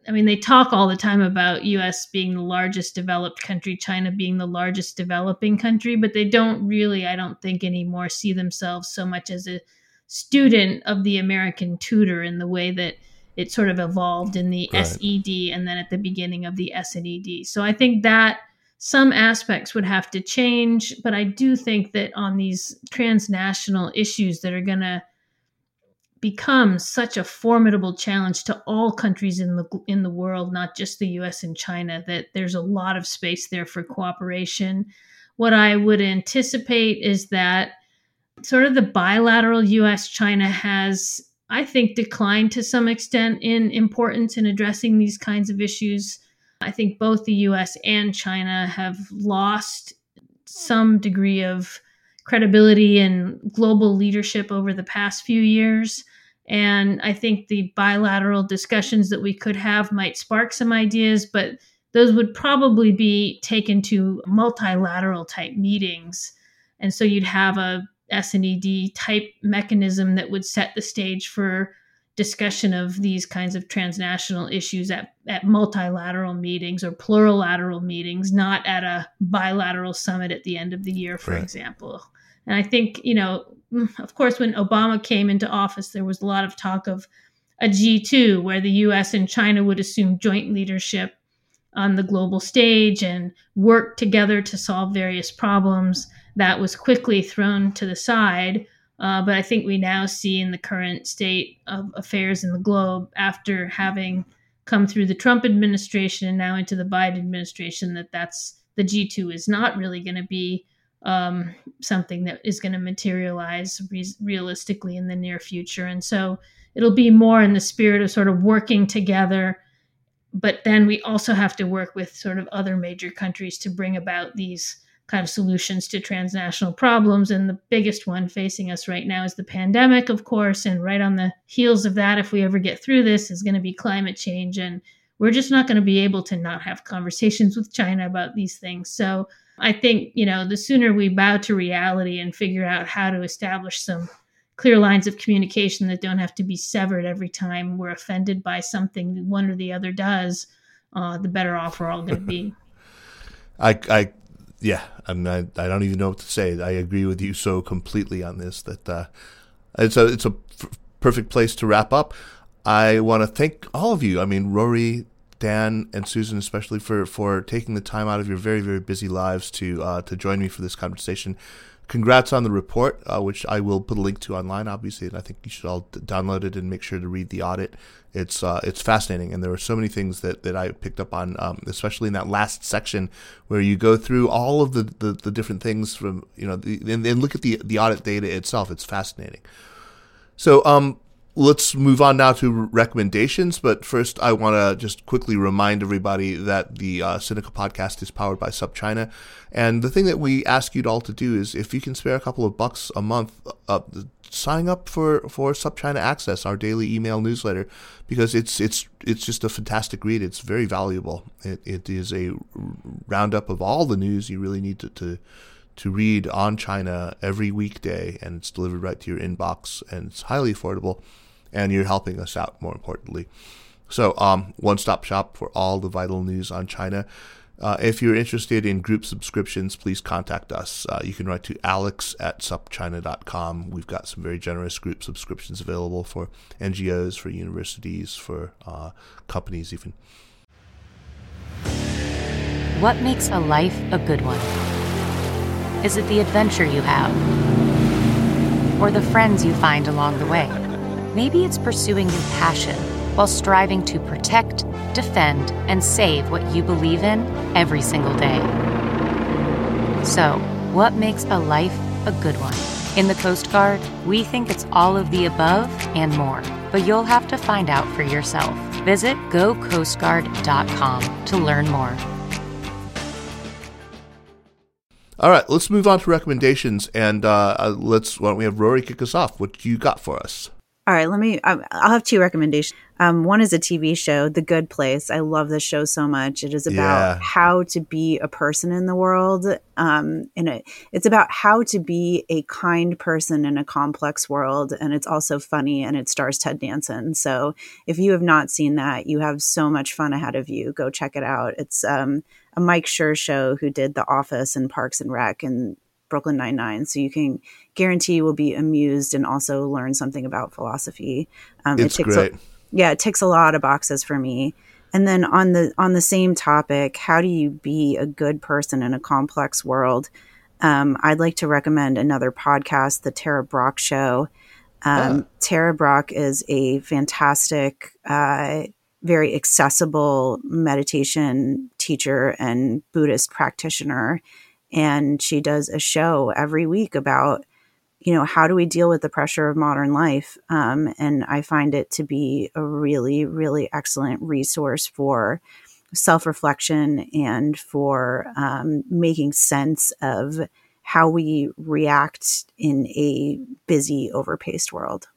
I mean, they talk all the time about US being the largest developed country, China being the largest developing country, but they don't really, I don't think, anymore see themselves so much as a student of the American tutor in the way that it sort of evolved in the right. SED and then at the beginning of the S&ED. So I think that some aspects would have to change, but I do think that on these transnational issues that are going to become such a formidable challenge to all countries in the in the world, not just the US and China, that there's a lot of space there for cooperation. What I would anticipate is that sort of the bilateral US China has I think, declined to some extent in importance in addressing these kinds of issues. I think both the US and China have lost some degree of credibility and global leadership over the past few years. And I think the bilateral discussions that we could have might spark some ideas, but those would probably be taken to multilateral type meetings. And so you'd have a S&ED type mechanism that would set the stage for discussion of these kinds of transnational issues at, at multilateral meetings or plurilateral meetings, not at a bilateral summit at the end of the year, for right. example. And I think, you know, of course, when Obama came into office, there was a lot of talk of a G2 where the US and China would assume joint leadership on the global stage and work together to solve various problems that was quickly thrown to the side. Uh, but I think we now see in the current state of affairs in the globe, after having come through the Trump administration and now into the Biden administration, that that's the G2 is not really going to be um, something that is going to materialize re- realistically in the near future. And so it'll be more in the spirit of sort of working together. But then we also have to work with sort of other major countries to bring about these kind of solutions to transnational problems. And the biggest one facing us right now is the pandemic, of course. And right on the heels of that, if we ever get through this, is going to be climate change. And we're just not going to be able to not have conversations with China about these things. So I think, you know, the sooner we bow to reality and figure out how to establish some clear lines of communication that don't have to be severed every time we're offended by something one or the other does, uh, the better off we're all going to be. I, I yeah, I'm not, I don't even know what to say. I agree with you so completely on this that uh, it's a it's a f- perfect place to wrap up. I want to thank all of you. I mean, Rorry, Dan, and Susan, especially for for taking the time out of your very very busy lives to uh, to join me for this conversation congrats on the report, uh, which I will put a link to online, obviously, and I think you should all download it and make sure to read the audit. It's uh, it's fascinating, and there were so many things that, that I picked up on, um, especially in that last section where you go through all of the, the, the different things from you know, the, and, and look at the the audit data itself. It's fascinating. So, um, let's move on now to recommendations. But first, I want to just quickly remind everybody that the uh, Sinica podcast is powered by SupChina. And the thing that we ask you all to do is if you can spare a couple of bucks a month, uh, sign up for, for SupChina Access, our daily email newsletter, because it's it's it's just a fantastic read. It's very valuable. It, it is a roundup of all the news you really need to, to to read on China every weekday, and it's delivered right to your inbox, and it's highly affordable and you're helping us out more importantly. So, um, one stop shop for all the vital news on China. Uh, if you're interested in group subscriptions, please contact us. Uh, you can write to alex at supchina.com. We've got some very generous group subscriptions available for NGOs, for universities, for uh, companies, even. What makes a life a good one? Is it the adventure you have? Or the friends you find along the way? Maybe it's pursuing your passion while striving to protect, defend, and save what you believe in every single day. So, what makes a life a good one? In the Coast Guard, we think it's all of the above and more, but you'll have to find out for yourself. Visit gocoastguard.com to learn more. All right, let's move on to recommendations, and uh, uh, let's why don't we have Rorry kick us off? What you got for us? All right, let me. Um, I'll have two recommendations. Um, one is a TV show, The Good Place. I love this show so much. It is about Yeah. how to be a person in the world, um, and it, it's about how to be a kind person in a complex world. And it's also funny, and it stars Ted Danson. So if you have not seen that, you have so much fun ahead of you. Go check it out. It's um, a Mike Schur show who did The Office and Parks and Rec and Brooklyn Nine Nine. So you can guarantee you will be amused and also learn something about philosophy. Um, It's ticks great. A, yeah, it ticks a lot of boxes for me. And then on the on the same topic, how do you be a good person in a complex world? Um, I'd like to recommend another podcast, the Tara Brach Show. Um, Tara Brach is a fantastic, uh, very accessible meditation teacher and Buddhist practitioner. And she does a show every week about, you know, how do we deal with the pressure of modern life? Um, and I find it to be a really, really excellent resource for self reflection and for um, making sense of how we react in a busy, overpaced world.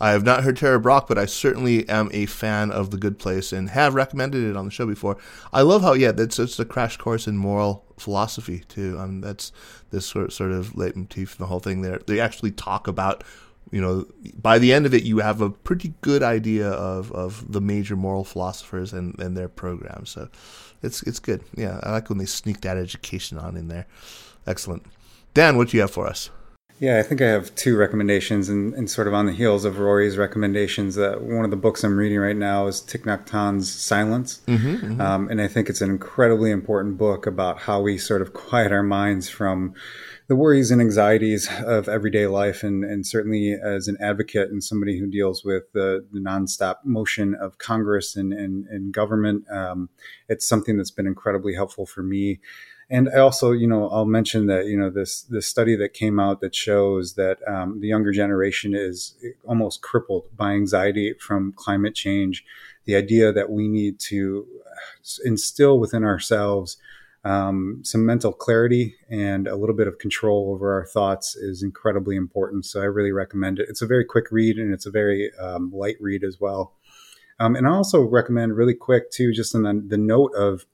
I have not heard Tara Brach, but I certainly am a fan of The Good Place and have recommended it on the show before. I love how yeah, that's it's a crash course in moral philosophy too. Um, that's this sort sort of leitmotif the whole thing. There, they actually talk about. You know, by the end of it, you have a pretty good idea of, of the major moral philosophers and, and their programs. So, it's it's good. Yeah, I like when they sneak that education on in there. Excellent, Dan. What do you have for us? Yeah, I think I have two recommendations, and, and sort of on the heels of Rorry's recommendations. Uh, one of the books I'm reading right now is Thich Nhat Hanh's Silence, Um, and I think it's an incredibly important book about how we sort of quiet our minds from the worries and anxieties of everyday life, and, and certainly as an advocate and somebody who deals with the, the nonstop motion of Congress and, and, and government, um, it's something that's been incredibly helpful for me. And I also, you know, I'll mention that you know this this study that came out that shows that um, the younger generation is almost crippled by anxiety from climate change. The idea that we need to instill within ourselves um, some mental clarity and a little bit of control over our thoughts is incredibly important. So I really recommend it. It's a very quick read and it's a very um, light read as well. Um, and I also recommend really quick too, just in the, the note of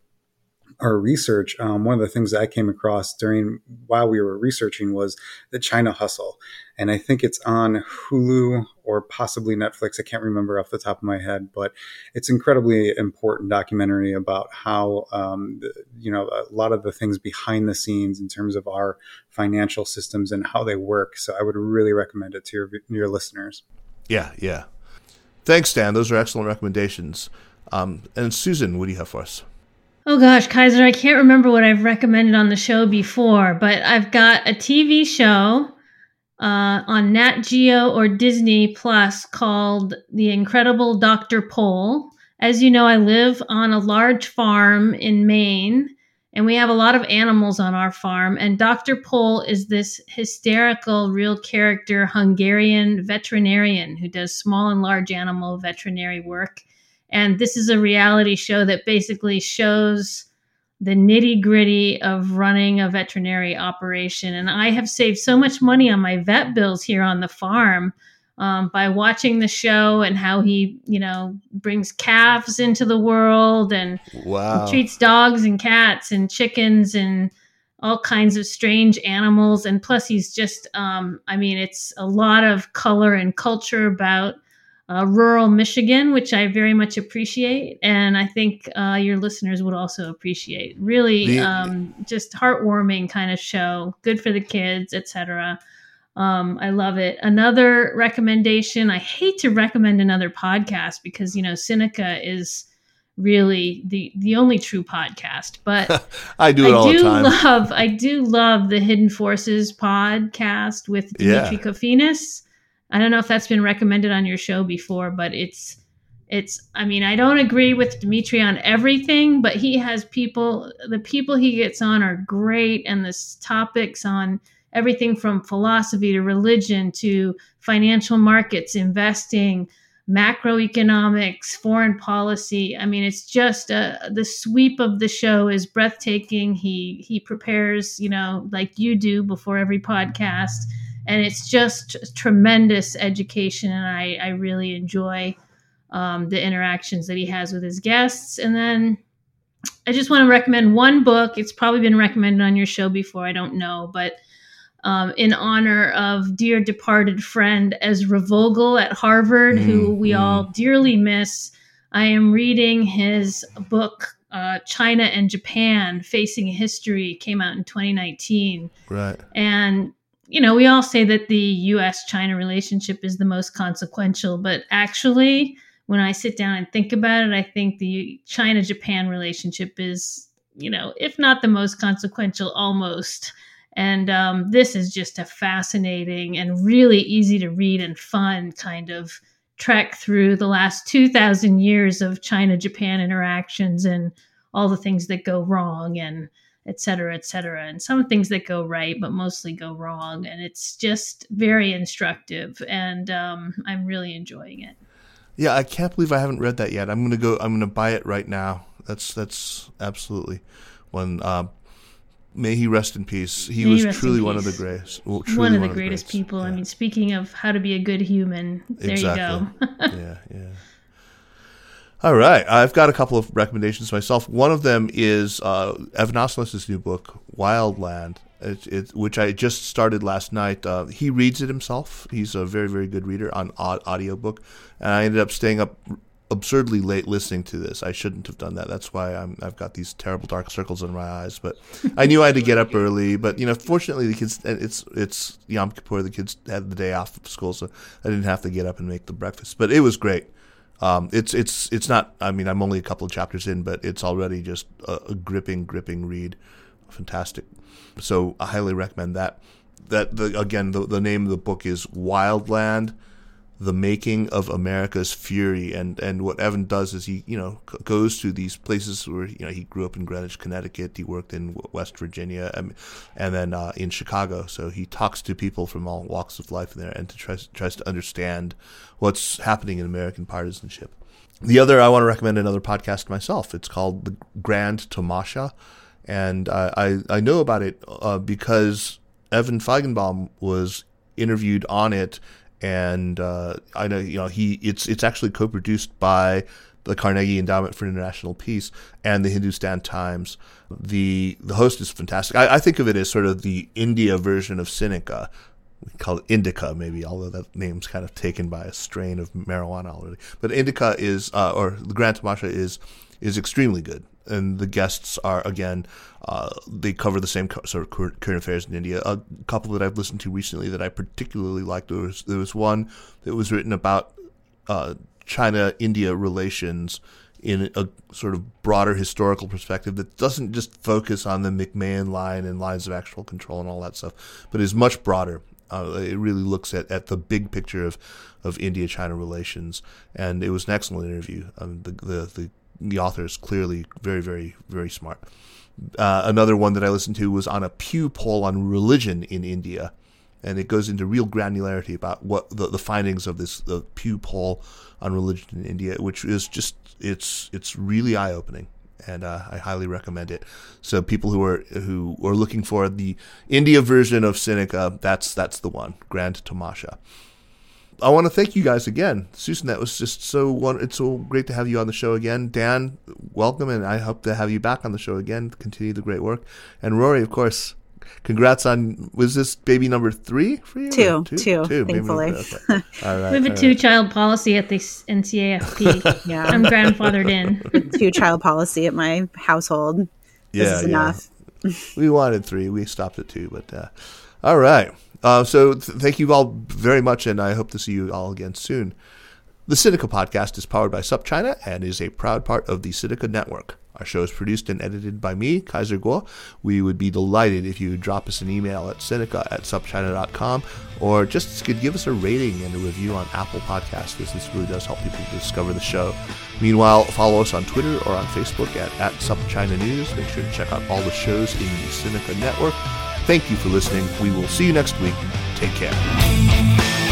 our research, um, one of the things that I came across during while we were researching was the China Hustle, and I think it's on Hulu or possibly Netflix. I can't remember off the top of my head, but it's incredibly important documentary about how um, the, you know a lot of the things behind the scenes in terms of our financial systems and how they work. So I would really recommend it to your your listeners. Yeah, yeah. Thanks, Dan. Those are excellent recommendations. Um, and Susan, what do you have for us? Oh gosh, Kaiser, I can't remember what I've recommended on the show before, but I've got a TV show uh, on Nat Geo or Disney Plus called The Incredible Dr. Pol. As you know, I live on a large farm in Maine, and we have a lot of animals on our farm. And Dr. Pol is this hysterical, real character Hungarian veterinarian who does small and large animal veterinary work. And this is a reality show that basically shows the nitty gritty of running a veterinary operation. And I have saved so much money on my vet bills here on the farm um, by watching the show and how he, you know, brings calves into the world and Wow. treats dogs and cats and chickens and all kinds of strange animals. And plus, he's just, um, I mean, it's a lot of color and culture about uh, rural Michigan, which I very much appreciate, and I think uh, your listeners would also appreciate. Really, The- um, just heartwarming kind of show, good for the kids, etc. Um, I love it. Another recommendation. I hate to recommend another podcast because you know Sinica is really the the only true podcast, but I do it all I the do time. love I do love the Hidden Forces podcast with Demetri Yeah. Kofinas. I don't know if that's been recommended on your show before, but it's it's i mean i don't agree with demetri on everything but he has people the people he gets on are great and the topics on everything from philosophy to religion to financial markets investing macroeconomics foreign policy. I mean it's just uh, the sweep of the show is breathtaking. He he prepares you know like you do before every podcast and it's just tremendous education and i i really enjoy um, the interactions that he has with his guests. And then I just want to recommend one book. It's probably been recommended on your show before. I don't know, but um, in honor of dear departed friend Ezra Vogel at Harvard, mm, who we mm. all dearly miss. I am reading his book, uh, China and Japan Facing History, came out in 2019. Right. And you know, we all say that the US China relationship is the most consequential, but actually, when I sit down and think about it, I think the China Japan relationship is, you know, if not the most consequential, almost. And um, this is just a fascinating and really easy to read and fun kind of trek through the last 2,000 years of China Japan interactions and all the things that go wrong and et cetera, et cetera. And some things that go right, but mostly go wrong. And it's just very instructive. And um, I'm really enjoying it. Yeah, I can't believe I haven't read that yet. I'm gonna go. I'm gonna buy it right now. That's that's absolutely one. Uh, may he rest in peace. He may was truly one of the greatest. Well, one of the one greatest of the people. Yeah. I mean, speaking of how to be a good human, there exactly. you go. yeah, yeah. All right, I've got a couple of recommendations myself. One of them is uh, Evan Osnos' new book, Wildland, it, it, which I just started last night. Uh, he reads it himself. He's a very, very good reader on audio book, and I ended up staying up absurdly late listening to this. I shouldn't have done that. That's why I'm, I've got these terrible dark circles in my eyes. But I knew I had to get up early. But you know, fortunately, the kids it's it's Yom Kippur. The kids had the day off of school, so I didn't have to get up and make the breakfast. But it was great. Um, it's it's it's not. I mean, I'm only a couple of chapters in, but it's already just a, a gripping, gripping read. Fantastic. So I highly recommend that. That the, again, the, the name of the book is Wildland the making of America's fury. And, and what Evan does is he, you know, goes to these places where, you know, he grew up in Greenwich, Connecticut. He worked in West Virginia and, and then uh, in Chicago. So he talks to people from all walks of life there and to tries, tries to understand what's happening in American partisanship. The other, I want to recommend another podcast myself. It's called The Grand Tamasha and I, I know about it uh, because Evan Feigenbaum was interviewed on it, and uh, I know you know he it's it's actually co-produced by the Carnegie Endowment for International Peace and the Hindustan Times. The the host is fantastic. I, I think of it as sort of the India version of Sinica. We call it Indica, maybe, although that name's kind of taken by a strain of marijuana already. But Indica is, uh, or the Grand Tamasha is, is extremely good and the guests are again uh, they cover the same sort of current affairs in India. A couple that I've listened to recently that I particularly liked there was there was one that was written about uh, China India relations in a sort of broader historical perspective that doesn't just focus on the McMahon line and lines of actual control and all that stuff, but is much broader. Uh, it really looks at, at the big picture of, of India China relations, and it was an excellent interview. Um, the, the the the author is clearly very, very, very smart. Uh, another one that I listened to was on a Pew poll on religion in India, and it goes into real granularity about what the, the findings of this the Pew poll on religion in India, which is just it's it's really eye opening, and uh, I highly recommend it. So people who are who are looking for the India version of Sinica, that's that's the one, Grand Tamasha. I want to thank you guys again, Susan. That was just so one. it's so great to have you on the show again. Dan, welcome, and I hope to have you back on the show again. Continue the great work, and Rorry, of course. Congrats on was this baby number three for you? Two, two, two, two thankfully. Okay. All right, we have a two-child policy at the NCAFP. yeah, I'm grandfathered in. Two-child policy at my household. Yeah, this is yeah. enough. we wanted three. We stopped at two, but uh, all right. Uh, so th- thank you all very much, and I hope to see you all again soon. The Sinica podcast is powered by SupChina and is a proud part of the Sinica Network. Our show is produced and edited by me, Kaiser Kuo. We would be delighted if you would drop us an email at Sinica at supchina.com or just could give us a rating and a review on Apple Podcasts. This, this really does help people discover the show. Meanwhile, follow us on Twitter or on Facebook at, at SupChina News. Make sure to check out all the shows in the Sinica Network. Thank you for listening. We will see you next week. Take care.